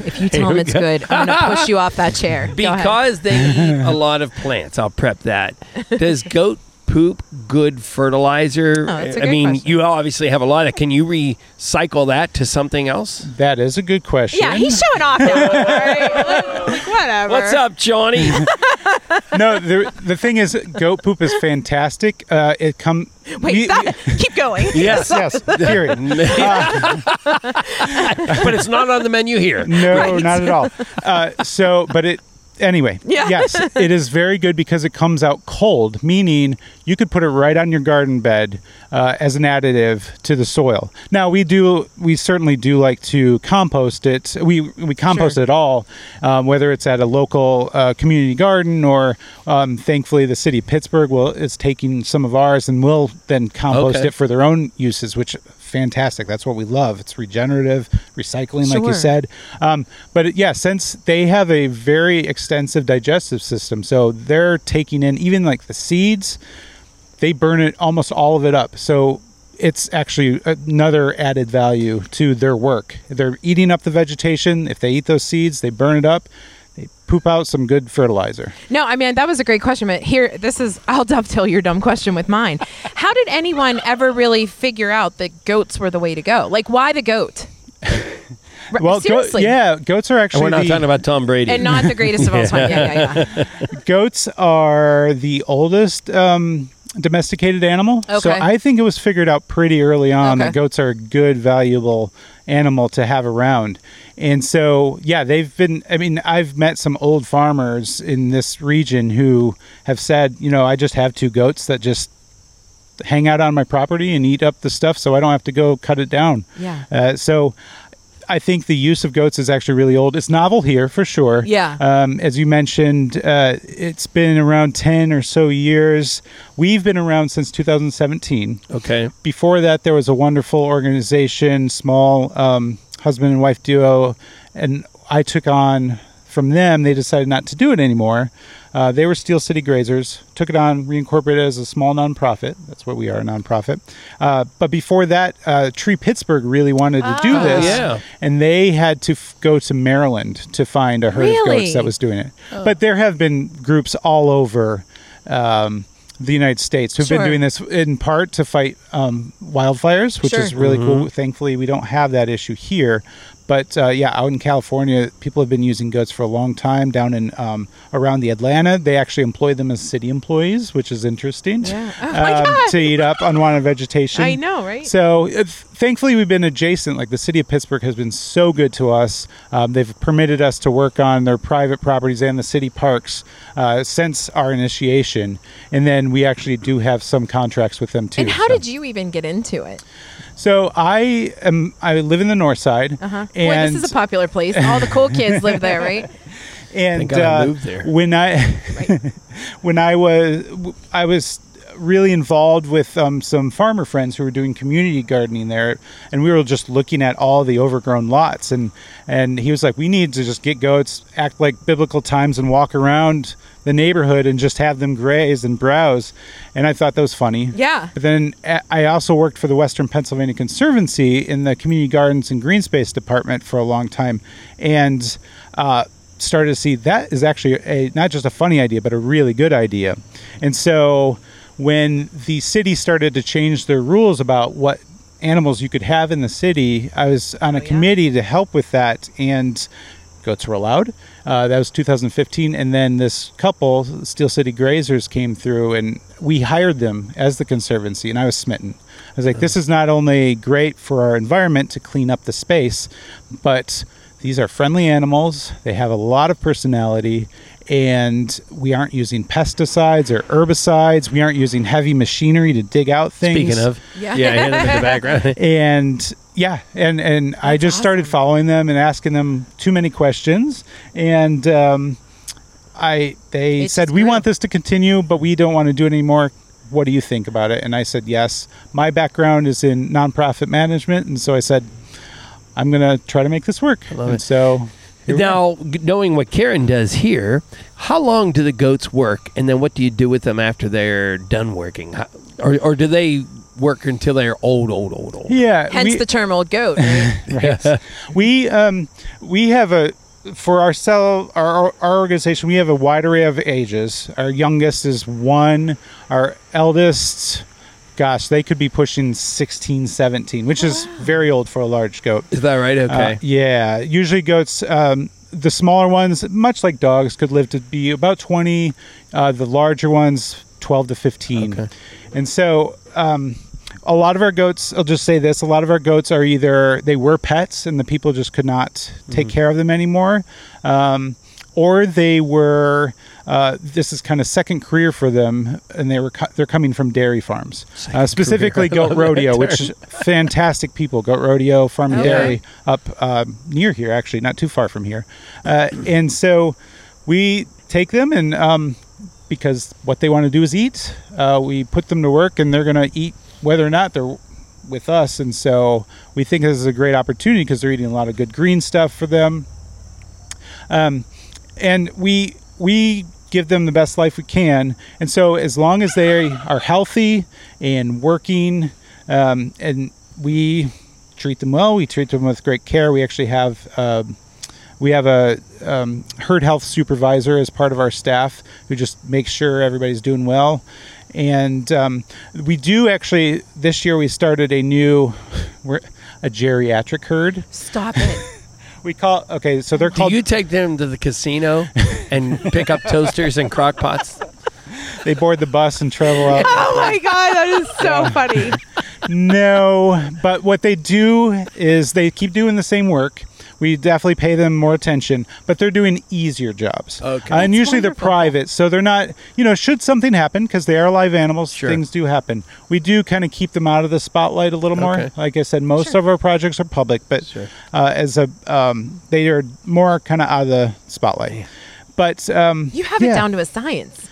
if you *laughs* tell him it's good, I'm gonna push you off that chair. Because they eat a lot of plants. I'll prep that. *laughs* Does goat poop good fertilizer? Oh, that's a I good mean, question. you obviously have a lot of. Can you recycle that to something else? That is a good question. Yeah, he's showing off now. all right? *laughs* like whatever. What's up, Johnny? *laughs* no, the, the thing is, goat poop is fantastic. Uh, it come. Wait, we- that, keep going. *laughs* yes, yes. Period. but it's not on the menu here. No, not at all. Uh, so, but it anyway. Yeah. Yes, *laughs* it is very good because it comes out cold, meaning you could put it right on your garden bed uh, as an additive to the soil. Now we do, we certainly do like to compost it. We we compost Sure. it all, um, whether it's at a local uh, community garden or, um, thankfully, the city of Pittsburgh will is taking some of ours and will then compost Okay. it for their own uses, which fantastic. That's what we love. It's regenerative, recycling, like you said. Um, but yeah, since they have a very extensive digestive system, so they're taking in even like the seeds, they burn it almost all of it up. So it's actually another added value to their work. They're eating up the vegetation. If they eat those seeds, they burn it up. They poop out some good fertilizer. No, I mean that was a great question, but here this is I'll dovetail your dumb question with mine. How did anyone ever really figure out that goats were the way to go? Like why the goat? R- *laughs* Well, go- seriously. yeah, goats are And actually we're not the- talking about Tom Brady. And not the greatest of all *laughs* time. Yeah, yeah, yeah. goats are the oldest um, domesticated animal. So I think it was figured out pretty early on Okay. that goats are a good, valuable animal to have around. And so, yeah, they've been. I mean, I've met some old farmers in this region who have said, you know, I just have two goats that just hang out on my property and eat up the stuff so I don't have to go cut it down. Yeah. Uh, so I think the use of goats is actually really old. It's novel here for sure. Yeah. Um, as you mentioned, uh, it's been around 10 or so years. We've been around since 2017. Okay. Before that, there was a wonderful organization, small um, husband and wife duo, and I took on from them. They decided not to do it anymore. Uh, they were Steel City Grazers, took it on, reincorporated as a small nonprofit. That's what we are, a nonprofit. Uh, but before that, uh, Tree Pittsburgh really wanted to do Oh. this, yeah. and they had to f- go to Maryland to find a herd of goats that was doing it. But there have been groups all over. Um, the United States who've Sure. been doing this in part to fight um, wildfires, which Sure. is really cool. Thankfully, we don't have that issue here. But uh, yeah, out in California, people have been using goats for a long time. Down in um, around the Atlanta, they actually employ them as city employees, which is interesting. Yeah. Oh um, To eat up unwanted vegetation. I know, right? So uh, thankfully, we've been adjacent. Like the city of Pittsburgh has been so good to us. Um, they've permitted us to work on their private properties and the city parks uh, since our initiation, and then we actually do have some contracts with them too. and how so. did you even get into it? So I am. I live in the north side, Uh-huh. and Boy, this is a popular place. All the cool kids live there, right? *laughs* and Thank God I uh, moved there. when I *laughs* when I was I was really involved with um, some farmer friends who were doing community gardening there, and we were just looking at all the overgrown lots, and and he was like, we need to just get goats, act like biblical times, and walk around the neighborhood and just have them graze and browse, and I thought that was funny. Yeah. But then uh, I also worked for the Western Pennsylvania Conservancy in the Community Gardens and Green Space Department for a long time, and uh, started to see that is actually a not just a funny idea, but a really good idea. And so when the city started to change their rules about what animals you could have in the city, I was on a committee to help with that and. Goats were allowed. Uh, that was 2015, and then this couple, Steel City Grazers, came through, and we hired them as the conservancy, and I was smitten. I was like, this is not only great for our environment to clean up the space, but these are friendly animals. They have a lot of personality, and we aren't using pesticides or herbicides. We aren't using heavy machinery to dig out things. Speaking of, Yeah. yeah, I hear them in the background. *laughs* and yeah, and and I just started following them and asking them too many questions, and um, I they It said just we want this to continue, but we don't want to do it anymore. What do you think about it? And I said yes. My background is in nonprofit management, and so I said I'm gonna try to make this work. love and it. so here we are. Now, knowing what Karen does here, how long do the goats work, and then what do you do with them after they're done working, How, or or do they work until they're old, old, old, old? yeah, Hence we- the term old goat. *laughs* right? right. *laughs* we um we have a for our cell our, our organization we have a wide array of ages our youngest is one our eldest gosh they could be pushing 16 17 which is very old for a large goat Is that right? Uh, Okay. yeah usually goats um the smaller ones much like dogs could live to be about 20 uh, the larger ones 12 to 15 Okay. and so um, a lot of our goats i'll just say this a lot of our goats are either they were pets and the people just could not take care of them anymore um, or they were uh, this is kind of second career for them and they were co- they're coming from dairy farms. Uh, specifically. Goat *laughs* rodeo which fantastic people. Goat rodeo farm and Okay. dairy up uh, near here actually not too far from here. Uh, and so we take them and um, because what they want to do is eat uh, we put them to work and they're going to eat whether or not they're with us. And so we think this is a great opportunity because they're eating a lot of good green stuff for them. Um, and we we give them the best life we can. And so as long as they are healthy and working um, and we treat them well we treat them with great care. We actually have um, we have a um, herd health supervisor as part of our staff who just makes sure everybody's doing well. And um, we do actually this year we started a new *laughs* a geriatric herd. Stop it. We call okay so they're Do called you take them to the casino and pick up toasters and crock pots? they board the bus and travel out. Oh my god, that is so funny. No, but what they do is they keep doing the same work. We definitely pay them more attention, but they're doing easier jobs. Okay. Uh, and That's usually they're private, so they're not, you know, should something happen, because they are live animals, Sure. things do happen. We do kind of keep them out of the spotlight a little more. Okay. Like I said, most of our projects are public, but Sure. uh, as a, um, they are more kind of out of the spotlight. But um, You have yeah. it down to a science.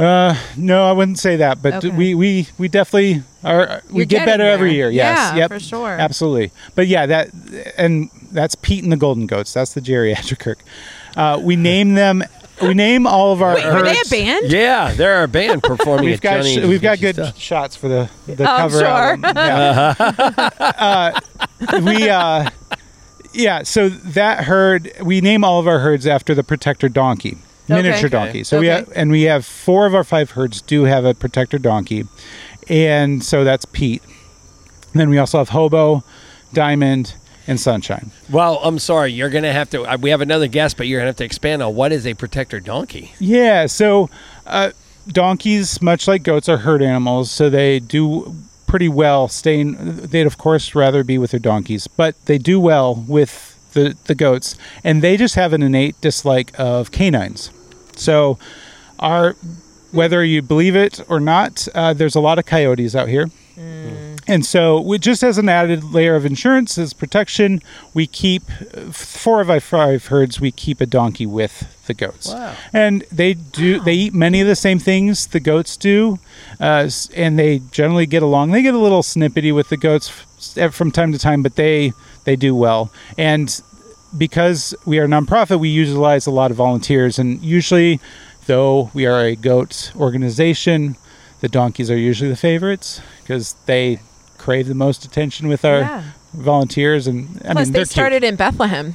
Uh, no, I wouldn't say that, but Okay. we, we we definitely are. We You're get better getting every year. Yes, Yeah, yep, for sure. absolutely. But yeah, that and that's Pete and the Golden Goats. That's the geriatric Kirk. Uh, we name them. We name all of our. Wait, are they a band? Yeah, they're a band *laughs* performing We've got sh- we've got good stuff. shots for the the Oh, I'm cover sure. Yeah. *laughs* uh, we uh, yeah. So that herd, we name all of our herds after the protector donkey, miniature Okay. donkey. So we have, and we have four of our five herds do have a protector donkey, and so that's Pete. And then we also have Hobo, Diamond, and Sunshine. Well, I'm sorry. You're going to have to. Uh, we have another guest, but you're going to have to expand on what is a protector donkey. Yeah, so uh, donkeys, much like goats, are herd animals, so they do pretty well staying. They'd of course rather be with their donkeys, but they do well with the the goats, and they just have an innate dislike of canines. So, our whether you believe it or not, uh, there's a lot of coyotes out here. And so, we, just as an added layer of insurance, as protection, we keep four of our five herds. We keep a donkey with the goats, Wow. and they do. They eat many of the same things the goats do, uh, and they generally get along. They get a little snippety with the goats from time to time, but they they do well. And because we are a nonprofit, we utilize a lot of volunteers, and usually, though we are a goat organization, the donkeys are usually the favorites because they crave the most attention with our Yeah. volunteers. And I Plus, mean, they they're cute. started in Bethlehem.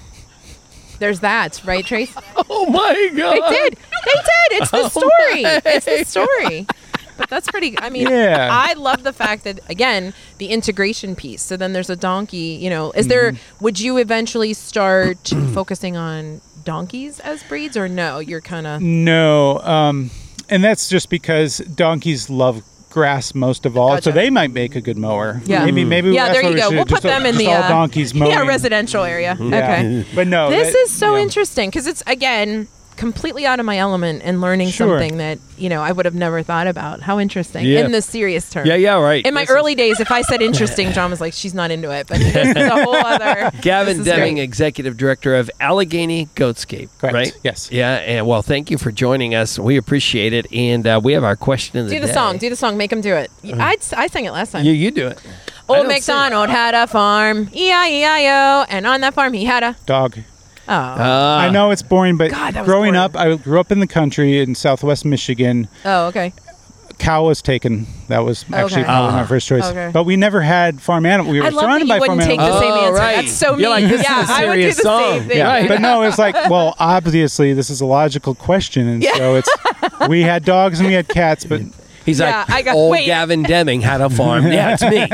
There's that, right, Trace? *laughs* Oh my God! They did. They did. It's the *laughs* oh story. It's the story. But that's pretty. I mean, Yeah. I love the fact that again the integration piece. So then there's a donkey. You know, is there? Mm-hmm. Would you eventually start *clears throat* focusing on donkeys as breeds, or no? You're kind of. No, um, and that's just because donkeys love grass most of all, so they might make a good mower. Yeah. maybe maybe Yeah, there you go. We'll put just all- them in the all uh, donkeys *laughs* mowing. yeah residential area. Yeah. Okay. but no, This that- is so yeah. interesting because it's again completely out of my element and learning Sure. something that you know I would have never thought about. How interesting Yeah. in the serious term. Yeah, yeah, right. In my This is- early days, if I said interesting, John was like, "She's not into it," but this is a whole *laughs* other. Gavin Deming, great. executive director of Allegheny Goatscape. Correct. Right? Yes. Yeah, and well, thank you for joining us. We appreciate it, and uh, we have our question of the Do the day. song. Do the song. Make him do it. I I sang it last time. You, you do it. Old don't MacDonald had a farm, E E-I-E-I-O, and on that farm he had a. dog. Oh, Uh, I know it's boring, but God, growing boring. up, I grew up in the country in Southwest Michigan. oh, okay. Cow was taken. That was actually Okay. probably Ah. my first choice. Okay. But we never had farm animals. We were I love that surrounded you by wouldn't farm take animals. the same Oh, answer. right. That's so You're like, this is yeah, a I would do serious the song. same thing. Yeah, Right. but no, it's like, well, *laughs* obviously this is a logical question, and so it's we had dogs and we had cats, but *laughs* He's Yeah, like, I got- old wait. Gavin Deming had a farm. *laughs* yeah, it's me.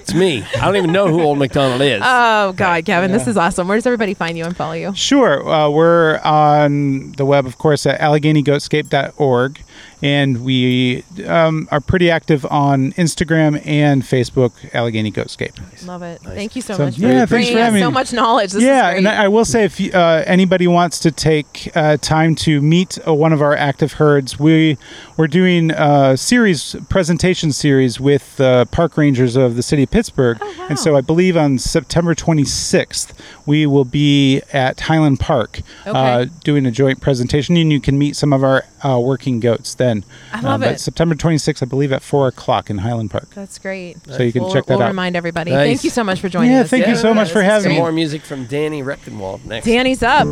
It's me. I don't even know who Old McDonald is. Oh God, Gavin, this is awesome. Where does everybody find you and follow you? Sure. Uh, we're on the web, of course, at AlleghenyGoatscape.org. And we um, are pretty active on Instagram and Facebook, Allegheny Goatscape. Love it. Thank you so, So, much for yeah, thanks bringing for us having so much knowledge. This yeah, is great. and I, I will say if you, uh, anybody wants to take uh, time to meet uh, one of our active herds, we we're doing a series presentation series with the park rangers of the city of Pittsburgh, Oh, wow. and so I believe on September 26th we will be at Highland Park uh, Okay. doing a joint presentation, and you can meet some of our uh, working goats then. I love uh, But it. September 26th, I believe, at four o'clock in Highland Park. That's great. So you can we'll, check that we'll out. remind everybody. Nice. Thank you so much for joining us. Yeah, us. thank you so much for having me. great. more music from Danny Rectenwald next. Danny's up.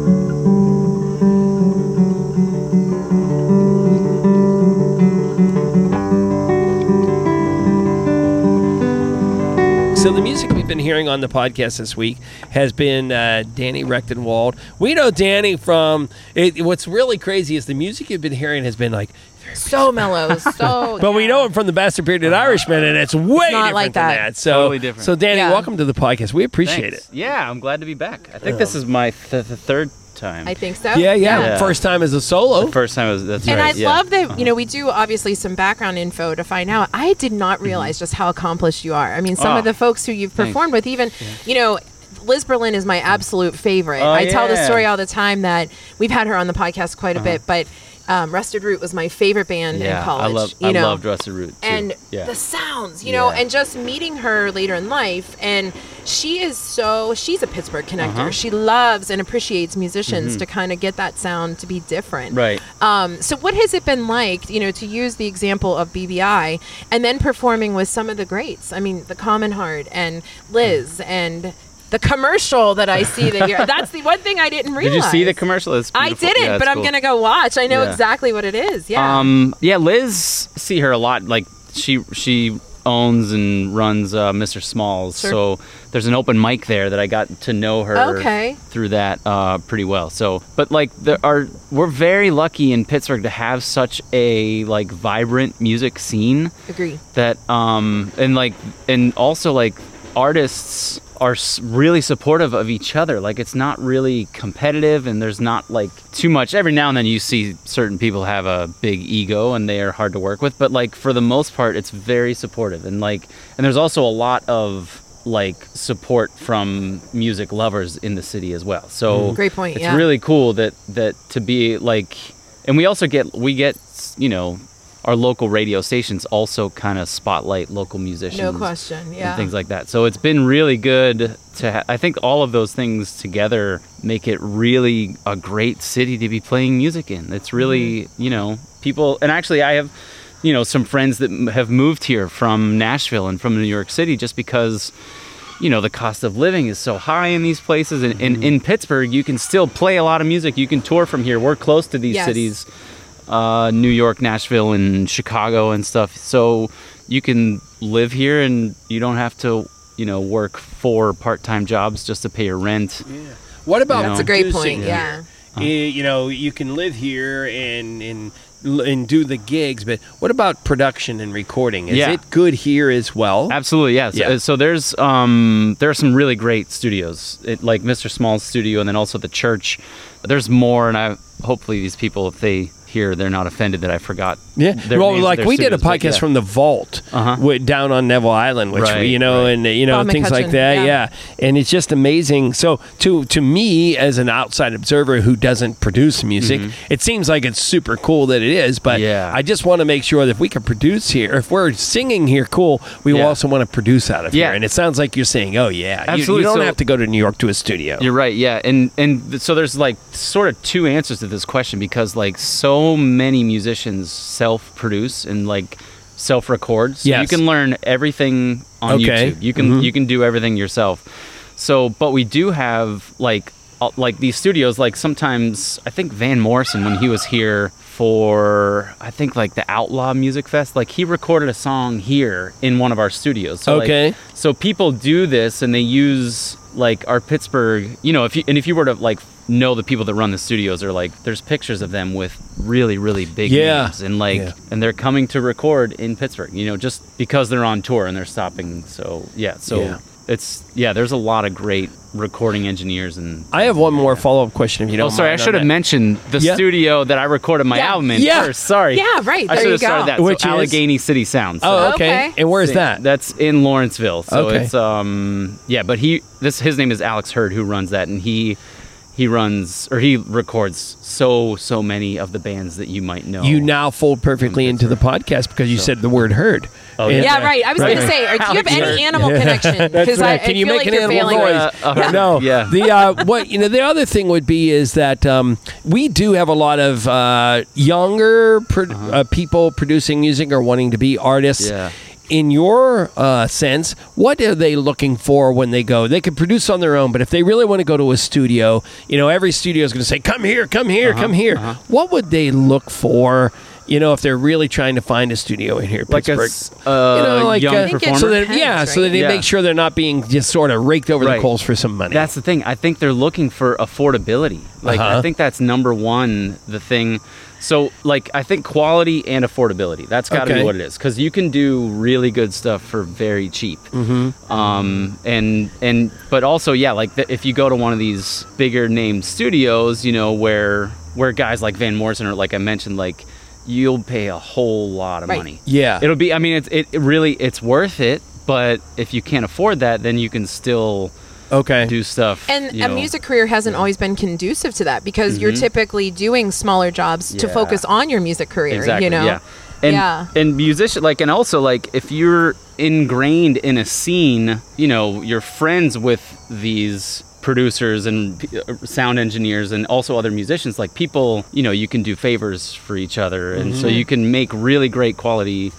So the music we've been hearing on the podcast this week has been uh, Danny Rectenwald. We know Danny from. It, what's really crazy is the music you've been hearing has been like. So mellow. *laughs* So. But we know him from the Bastard Bearded Irishmen, and it's way not different like than that. that. So, Totally different. So, Danny, Yeah. welcome to the podcast. We appreciate Thanks. it. Yeah, I'm glad to be back. I think this is my th- the third time. I think so. Yeah, yeah. Yeah. First time as a solo. The first time was that's And right. I yeah. love that, you know, uh-huh. we do obviously some background info to find out. I did not realize just how accomplished you are. I mean, some Oh, of the folks who you've thanks. performed with, even, you know, Liz Berlin is my absolute favorite. Oh, I tell the story all the time that we've had her on the podcast quite a uh-huh. bit, but um, Rusted Root was my favorite band. Yeah, in college. I love. you I know? loved Rusted Root too. and yeah. the sounds, you know, Yeah. and just meeting her later in life. And she is so, she's a Pittsburgh connector. Uh-huh. She loves and appreciates musicians Mhm. to kind of get that sound to be different. Right. Um, so, what has it been like, you know, to use the example of BBI and then performing with some of the greats? I mean, the Commonheart and Liz and the commercial that I see that you're. That's the one thing I didn't realize. Did you see the commercial? It's I didn't, Yeah, but I'm gonna go watch. I know Yeah. exactly what it is. Yeah. Um, yeah, Liz, see her a lot. Like she she owns and runs uh, Mr. Smalls. Sure. So there's an open mic there that I got to know her Okay. through that uh, pretty well. So, but like there are we're very lucky in Pittsburgh to have such a like vibrant music scene Agree. that um and like and also like artists are really supportive of each other. Like it's not really competitive and there's not like too much. Every now and then you see certain people have a big ego and they are hard to work with but like for the most part it's very supportive. And like and there's also a lot of like support from music lovers in the city as well. So mm-hmm. Great point, it's yeah. really cool that that to be like and we also get we get you know our local radio stations also kind of spotlight local musicians No question. Yeah. and things like that so it's been really good to ha- i think all of those things together make it really a great city to be playing music in it's really Mm-hmm. you know people and actually i have you know some friends that have moved here from nashville and from new york city just because you know the cost of living is so high in these places and, and in pittsburgh you can still play a lot of music you can tour from here we're close to these Yes. cities uh, new york nashville and chicago and stuff so you can live here and you don't have to you know work four part-time jobs just to pay your rent Yeah. What about You know? That's a great producing point. Yeah. Eh, You know, you can live here and and and do the gigs, but what about production and recording? Is Yeah. it good here as well? Absolutely, yes. Yeah. Uh, So there's um there are some really great studios, it, like Mr. Small's studio, and then also the church. There's more, and I hopefully these people, if they hear, they're not offended that I forgot. Yeah, their well, names like their we did a podcast yeah. from the Vault Uh-huh. wi- down on Neville Island, which Right, you know, right. and uh, you know Bob things like that. yeah. Yeah. and it's just amazing. So to to me, as an outside observer who doesn't produce music, it seems like it's super cool that it is. But Mm-hmm. Yeah. I just want to make sure that if we can produce here, if we're singing here, cool, we Yeah. also want to produce out of Yeah. here. And it sounds like you're saying, oh yeah, You- Absolutely. You, don't So- have to go to New York to a studio. You're right, yeah, and and so there's like sort of two answers to this question because like so many musicians self-produce and like self-record. So you can learn everything on Okay. YouTube. You can Mhm. you can do everything yourself. So, but we do have like uh, like these studios. Like sometimes I think Van Morrison when he was here for I think like the Outlaw Music Fest, like he recorded a song here in one of our studios. So, like, Okay. so people do this and they use like our Pittsburgh, you know, if you and if you were to like know the people that run the studios are like there's pictures of them with really really big Yeah. names and like Yeah. and they're coming to record in Pittsburgh, you know, just because they're on tour and they're stopping. So, yeah, so Yeah. it's yeah, there's a lot of great recording engineers and I have one more follow up question if you don't. Oh, sorry, I mind on should have that. mentioned the Yeah. studio that I recorded my Yeah. album in Yeah. first. Sorry. Yeah, right. I There should you have started go. that. Which so is? Allegheny City Sound. So Oh, okay. Okay. And where's that? That's in Lawrenceville. So Okay. it's um yeah, but he this his name is Alex Hurd who runs that and he he runs or he records so so many of the bands that you might know. You now fold perfectly into the podcast because you said the word herd. Oh, And, Yeah, uh, right. I was going to say, do you have any Hurd. animal connection? *laughs* Because I, right. I Can you feel make like an you're animal failing. noise? Uh, uh, no. yeah. The uh, what you know the other thing would be is that um, we do have a lot of uh, younger pro- uh people producing music or wanting to be artists. Yeah. In your uh, sense, what are they looking for when they go? They can produce on their own, but if they really want to go to a studio, you know, every studio is going to say, "Come here, come here, Uh-huh, come here." What would they look for? You know, if they're really trying to find a studio in here, like a Pittsburgh. s- uh, you know, like young I think it performer. so that Depends, yeah, so that they Yeah. make sure they're not being just sort of raked over the coals for some money. That's the thing. I think they're looking for affordability. Like Uh-huh. I think that's number one. The thing, So, like, I think quality and affordability. That's got to Okay. be what it is, because you can do really good stuff for very cheap. Mm-hmm. Um, and and but also, yeah, like the, if you go to one of these bigger name studios, you know, where where guys like Van Morrison or like I mentioned, like you'll pay a whole lot of Right. money. Yeah. It'll be. I mean, it's it, it really it's worth it. But if you can't afford that, then you can still Okay. do stuff. And a know. music career hasn't always been conducive to that because you're typically doing smaller jobs to focus on your music career. Exactly. You know. Yeah. And, Yeah. and musician like and also like if you're ingrained in a scene, you know, you're friends with these producers and uh, sound engineers and also other musicians like people you know you can do favors for each other and so Mm-hmm. you can make really great quality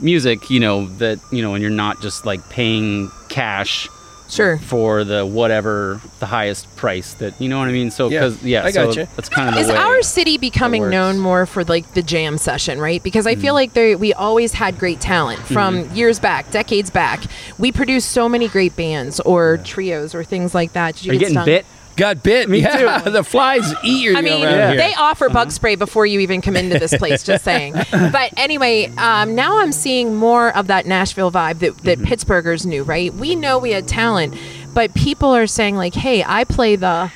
music you know that you know and you're not just like paying cash Sure. for the whatever the highest price that you know what I mean so Yeah, because yeah, I so gotcha. that's kind of the Is way our city becoming known more for like the jam session, right? Because I Mm. feel like there we always had great talent from Mm-hmm. years back, decades back. We produced so many great bands or trios or things like that. Did you, are you get getting stung? bit Got bit. Me yeah. too. *laughs* the flies eat you I mean, around here. they offer bug spray before you even come into this place. just saying. *laughs* But anyway, um, now I'm seeing more of that Nashville vibe that, that Mm-hmm. Pittsburghers knew. Right? We know we had talent, but people are saying like, "Hey, I play the."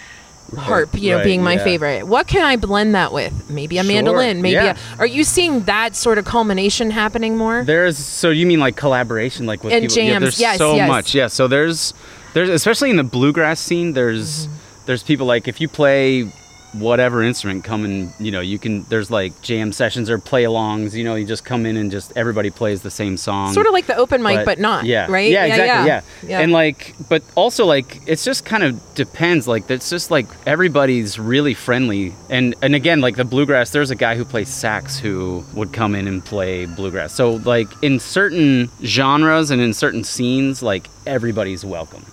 Harp, you know, Right, being my yeah. favorite. What can I blend that with? Maybe a Sure, mandolin. Maybe. yeah. A, are you seeing that sort of culmination happening more? There's so you mean like collaboration, like with And people? Yeah, jams, there's yes, so yes. much. Yeah, so there's there's especially in the bluegrass scene. There's Mm-hmm. There's people like if you play whatever instrument, come and you know you can. There's like jam sessions or play-alongs. You know, you just come in and just everybody plays the same song. Sort of like the open mic, but, not. Yeah. Right. Yeah, exactly. Yeah. Yeah. And like, but also like, it's just kind of depends. Like, it's just like everybody's really friendly. And and again, like the bluegrass, there's a guy who plays sax who would come in and play bluegrass. So like in certain genres and in certain scenes, like everybody's welcome.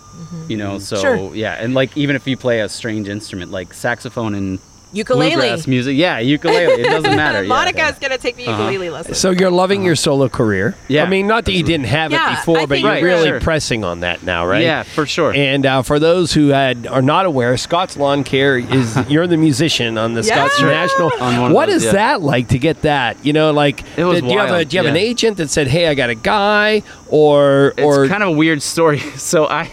You know, mm-hmm. so Sure. yeah, and like even if you play a strange instrument like saxophone and Ukulele. bluegrass music, yeah, ukulele, it doesn't *laughs* matter. yeah. Monica's gonna take the ukulele lesson. So you're loving your solo career. Yeah. I mean, not that you didn't have Yeah, it before, but you're Right, really sure. pressing on that now, right? Yeah, for sure. And uh, for those who had are not aware, Scott's Lawn Care is *laughs* you're the musician on the Scott's Yeah. National. On What those, is yeah. that like to get that? You know, like It was did you have a do you have an agent that said, "Hey, I got a guy," or it's or kind of a weird story. *laughs* So I,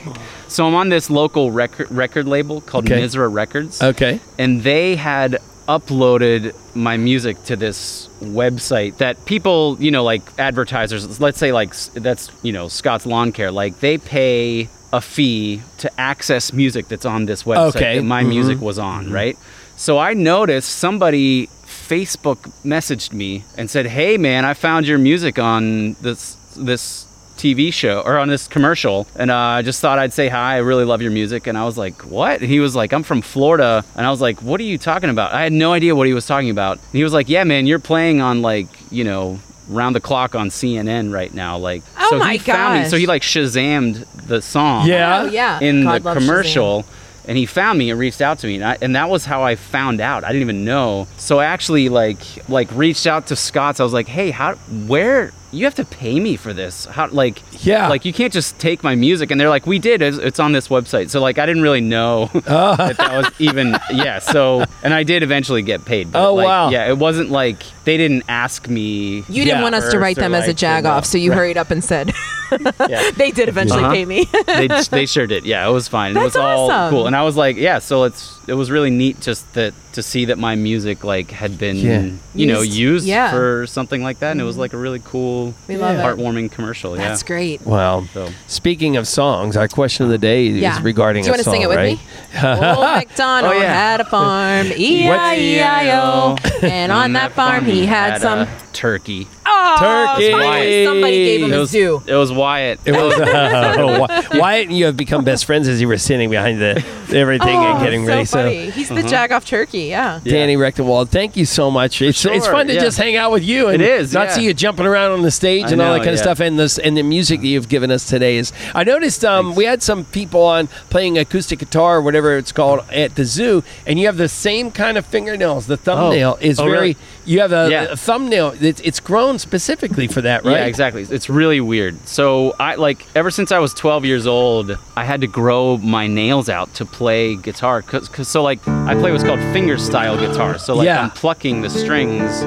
so I'm on this local record record label called Okay. Mizra Records, okay, and they had uploaded my music to this website that people, you know, like advertisers, let's say like that's you know Scott's Lawn Care, like they pay a fee to access music that's on this website Okay. that my Mhm. music was on, right? So I noticed somebody Facebook messaged me and said, "Hey man, I found your music on this this TV show or on this commercial, and uh, I just thought I'd say hi. I really love your music." And I was like, "What?" And he was like, "I'm from Florida," and I was like, "What are you talking about?" I had no idea what he was talking about. And he was like, "Yeah, man, you're playing on like you know." Round the clock on CNN right now, like Oh so my he found me. gosh. So he like Shazammed the song Yeah. Oh yeah. in God the loves commercial and he found me and reached out to me and, I, and that was how i found out i didn't even know so i actually like like reached out to scott's i was like hey how where you have to pay me for this how like Yeah. like you can't just take my music and they're like we did it's, it's on this website so like i didn't really know *laughs* oh. that that was even yeah so and i did eventually get paid but Oh, like, wow. yeah it wasn't like they didn't ask me You didn't Yeah. want us to write or, them as a like, to jag off, so you hurried up and said *laughs* *laughs* yeah they did eventually Uh-huh. pay me. they, *laughs* they sure did. Yeah, it was fine. That's it That's was all cool, and I was like, yeah. So it's it was really neat just that to see that my music like had been Yeah. you know Used. used Yeah. for something like that, and it was like a really cool, We love it. heartwarming commercial. Yeah. That's great. well. So Speaking of songs, our question of the day Yeah. is regarding Do you a want to song, sing it with right? me? Old *laughs* MacDonald Oh, yeah. had a farm, E E-I-E-I-O, and on that farm he had some. turkey. Oh, Turkey. finally Somebody gave him It his was due. it was Wyatt. It was *laughs* uh, Wy- *laughs* Wyatt and you have become best friends as you were sitting behind the everything oh, and getting so ready. funny. He's the jag off turkey. Yeah. Danny Rectenwald, thank you so much. It's, it's sure, fun to yeah. just hang out with you and It is, not yeah. see you jumping around on the stage I and all that know, kind of stuff. And this and the music that you've given us today is. I noticed um, we had some people on playing acoustic guitar or whatever it's called at the zoo, and you have the same kind of fingernails. The thumbnail is Oh, very. really? You have a, Yeah. a thumbnail. it's, it's grown specifically for that, right? Yeah, exactly. It's really weird. So I like ever since I was 12 years old, I had to grow my nails out to play guitar. Cause, cause so like I play what's called finger style guitar. So like Yeah. I'm plucking the strings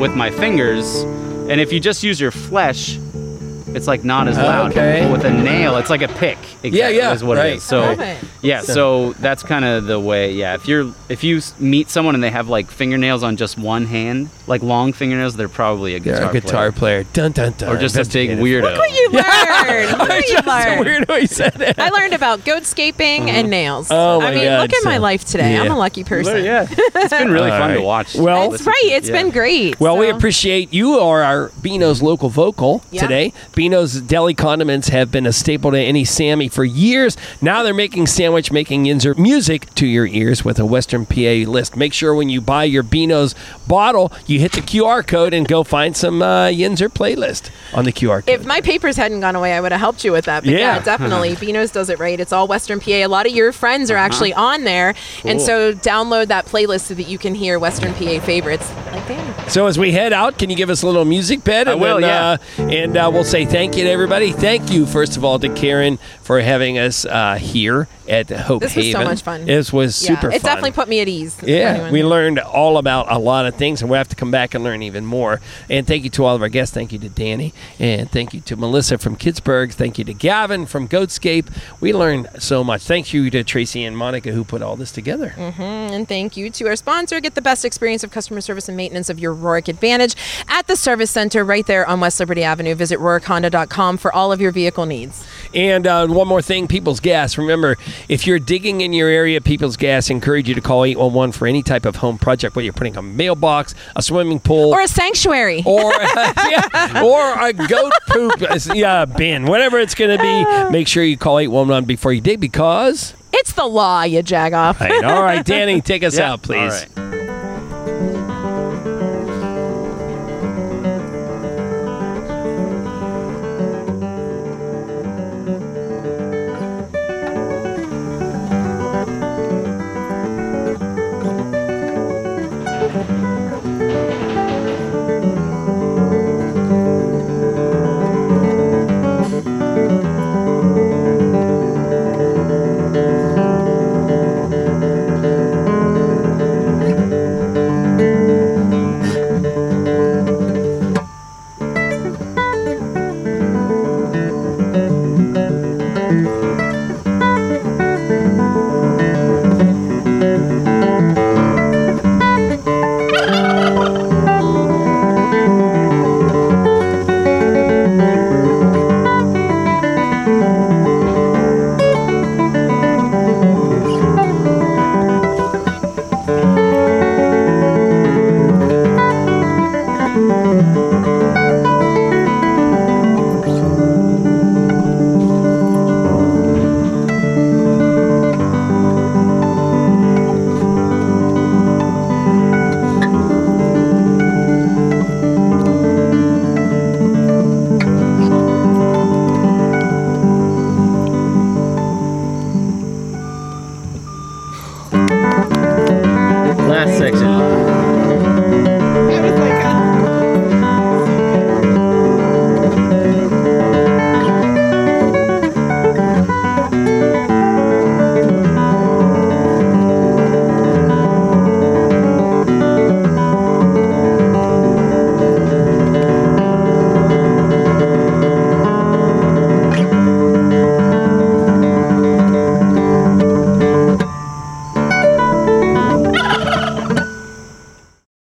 with my fingers, and if you just use your flesh. It's like not as loud. Okay. But with a nail, it's like a pick. Exactly, yeah, is what right. it is. So it. yeah, so that's kind of the way. Yeah, if you're if you meet someone and they have like fingernails on just one hand, like long fingernails, they're probably a You're guitar, a guitar player. Dun dun dun. or just a big weirdo. Look what you *laughs* learned. Look what *laughs* you Just learned. weirdo. He said it. I learned about goatscaping and mm-hmm. nails. Oh, my I mean, God, look at my life today. I'm a lucky person. yeah, it's been really All fun to *laughs* watch. Well- That's Listen right. to- It's yeah. been great. Well, we appreciate you are our Beano's local vocal Yeah. today. Beano's deli condiments have been a staple to any Sammy for years. Now they're making sandwich making Yinzer music to your ears with a Western PA list. Make sure when you buy your Beano's bottle, you hit the QR code and go find some uh, Yinzer playlist on the QR code. If my papers hadn't gone away, I would have helped you with that. But yeah, Yeah. definitely. *laughs* Beano's does it right. It's all Western PA. A lot of your friends Uh-huh. are actually on there. And so download that playlist so that you can hear Western PA favorites like Danny. So as we head out, can you give us a little music bed? I And will, then, yeah. Uh, and uh, we'll say thank you to everybody. Thank you, first of all, to Karen for having us uh, here at Hope This was so much fun. This was Yeah, super it fun. It definitely put me at ease. Yeah, we learned all about a lot of things, and we'll have to come back and learn even more. And thank you to all of our guests. Thank you to Danny, and thank you to Melissa from Kidsburgh. Thank you to Gavin from Goatscape. We learned so much. Thank you to Tracy and Monica who put all this together. And thank you to our sponsor. Get the best experience of customer service and maintenance of your Rohrich Advantage at the service center right there on West Liberty Avenue. Visit RohrichHonda.com for all of your vehicle needs. And uh, one more thing, People's Gas. Remember, if you're digging in your area, People's Gas encourage you to call 811 for any type of home project, whether you're putting a mailbox, a swimming pool, Or a sanctuary. *laughs* or yeah, or a goat poop uh, yeah bin, whatever it's going to be. Make sure you call 811 before you dig because. It's the law, you jagoff. All right, Danny, take us Yeah, out, please. all right.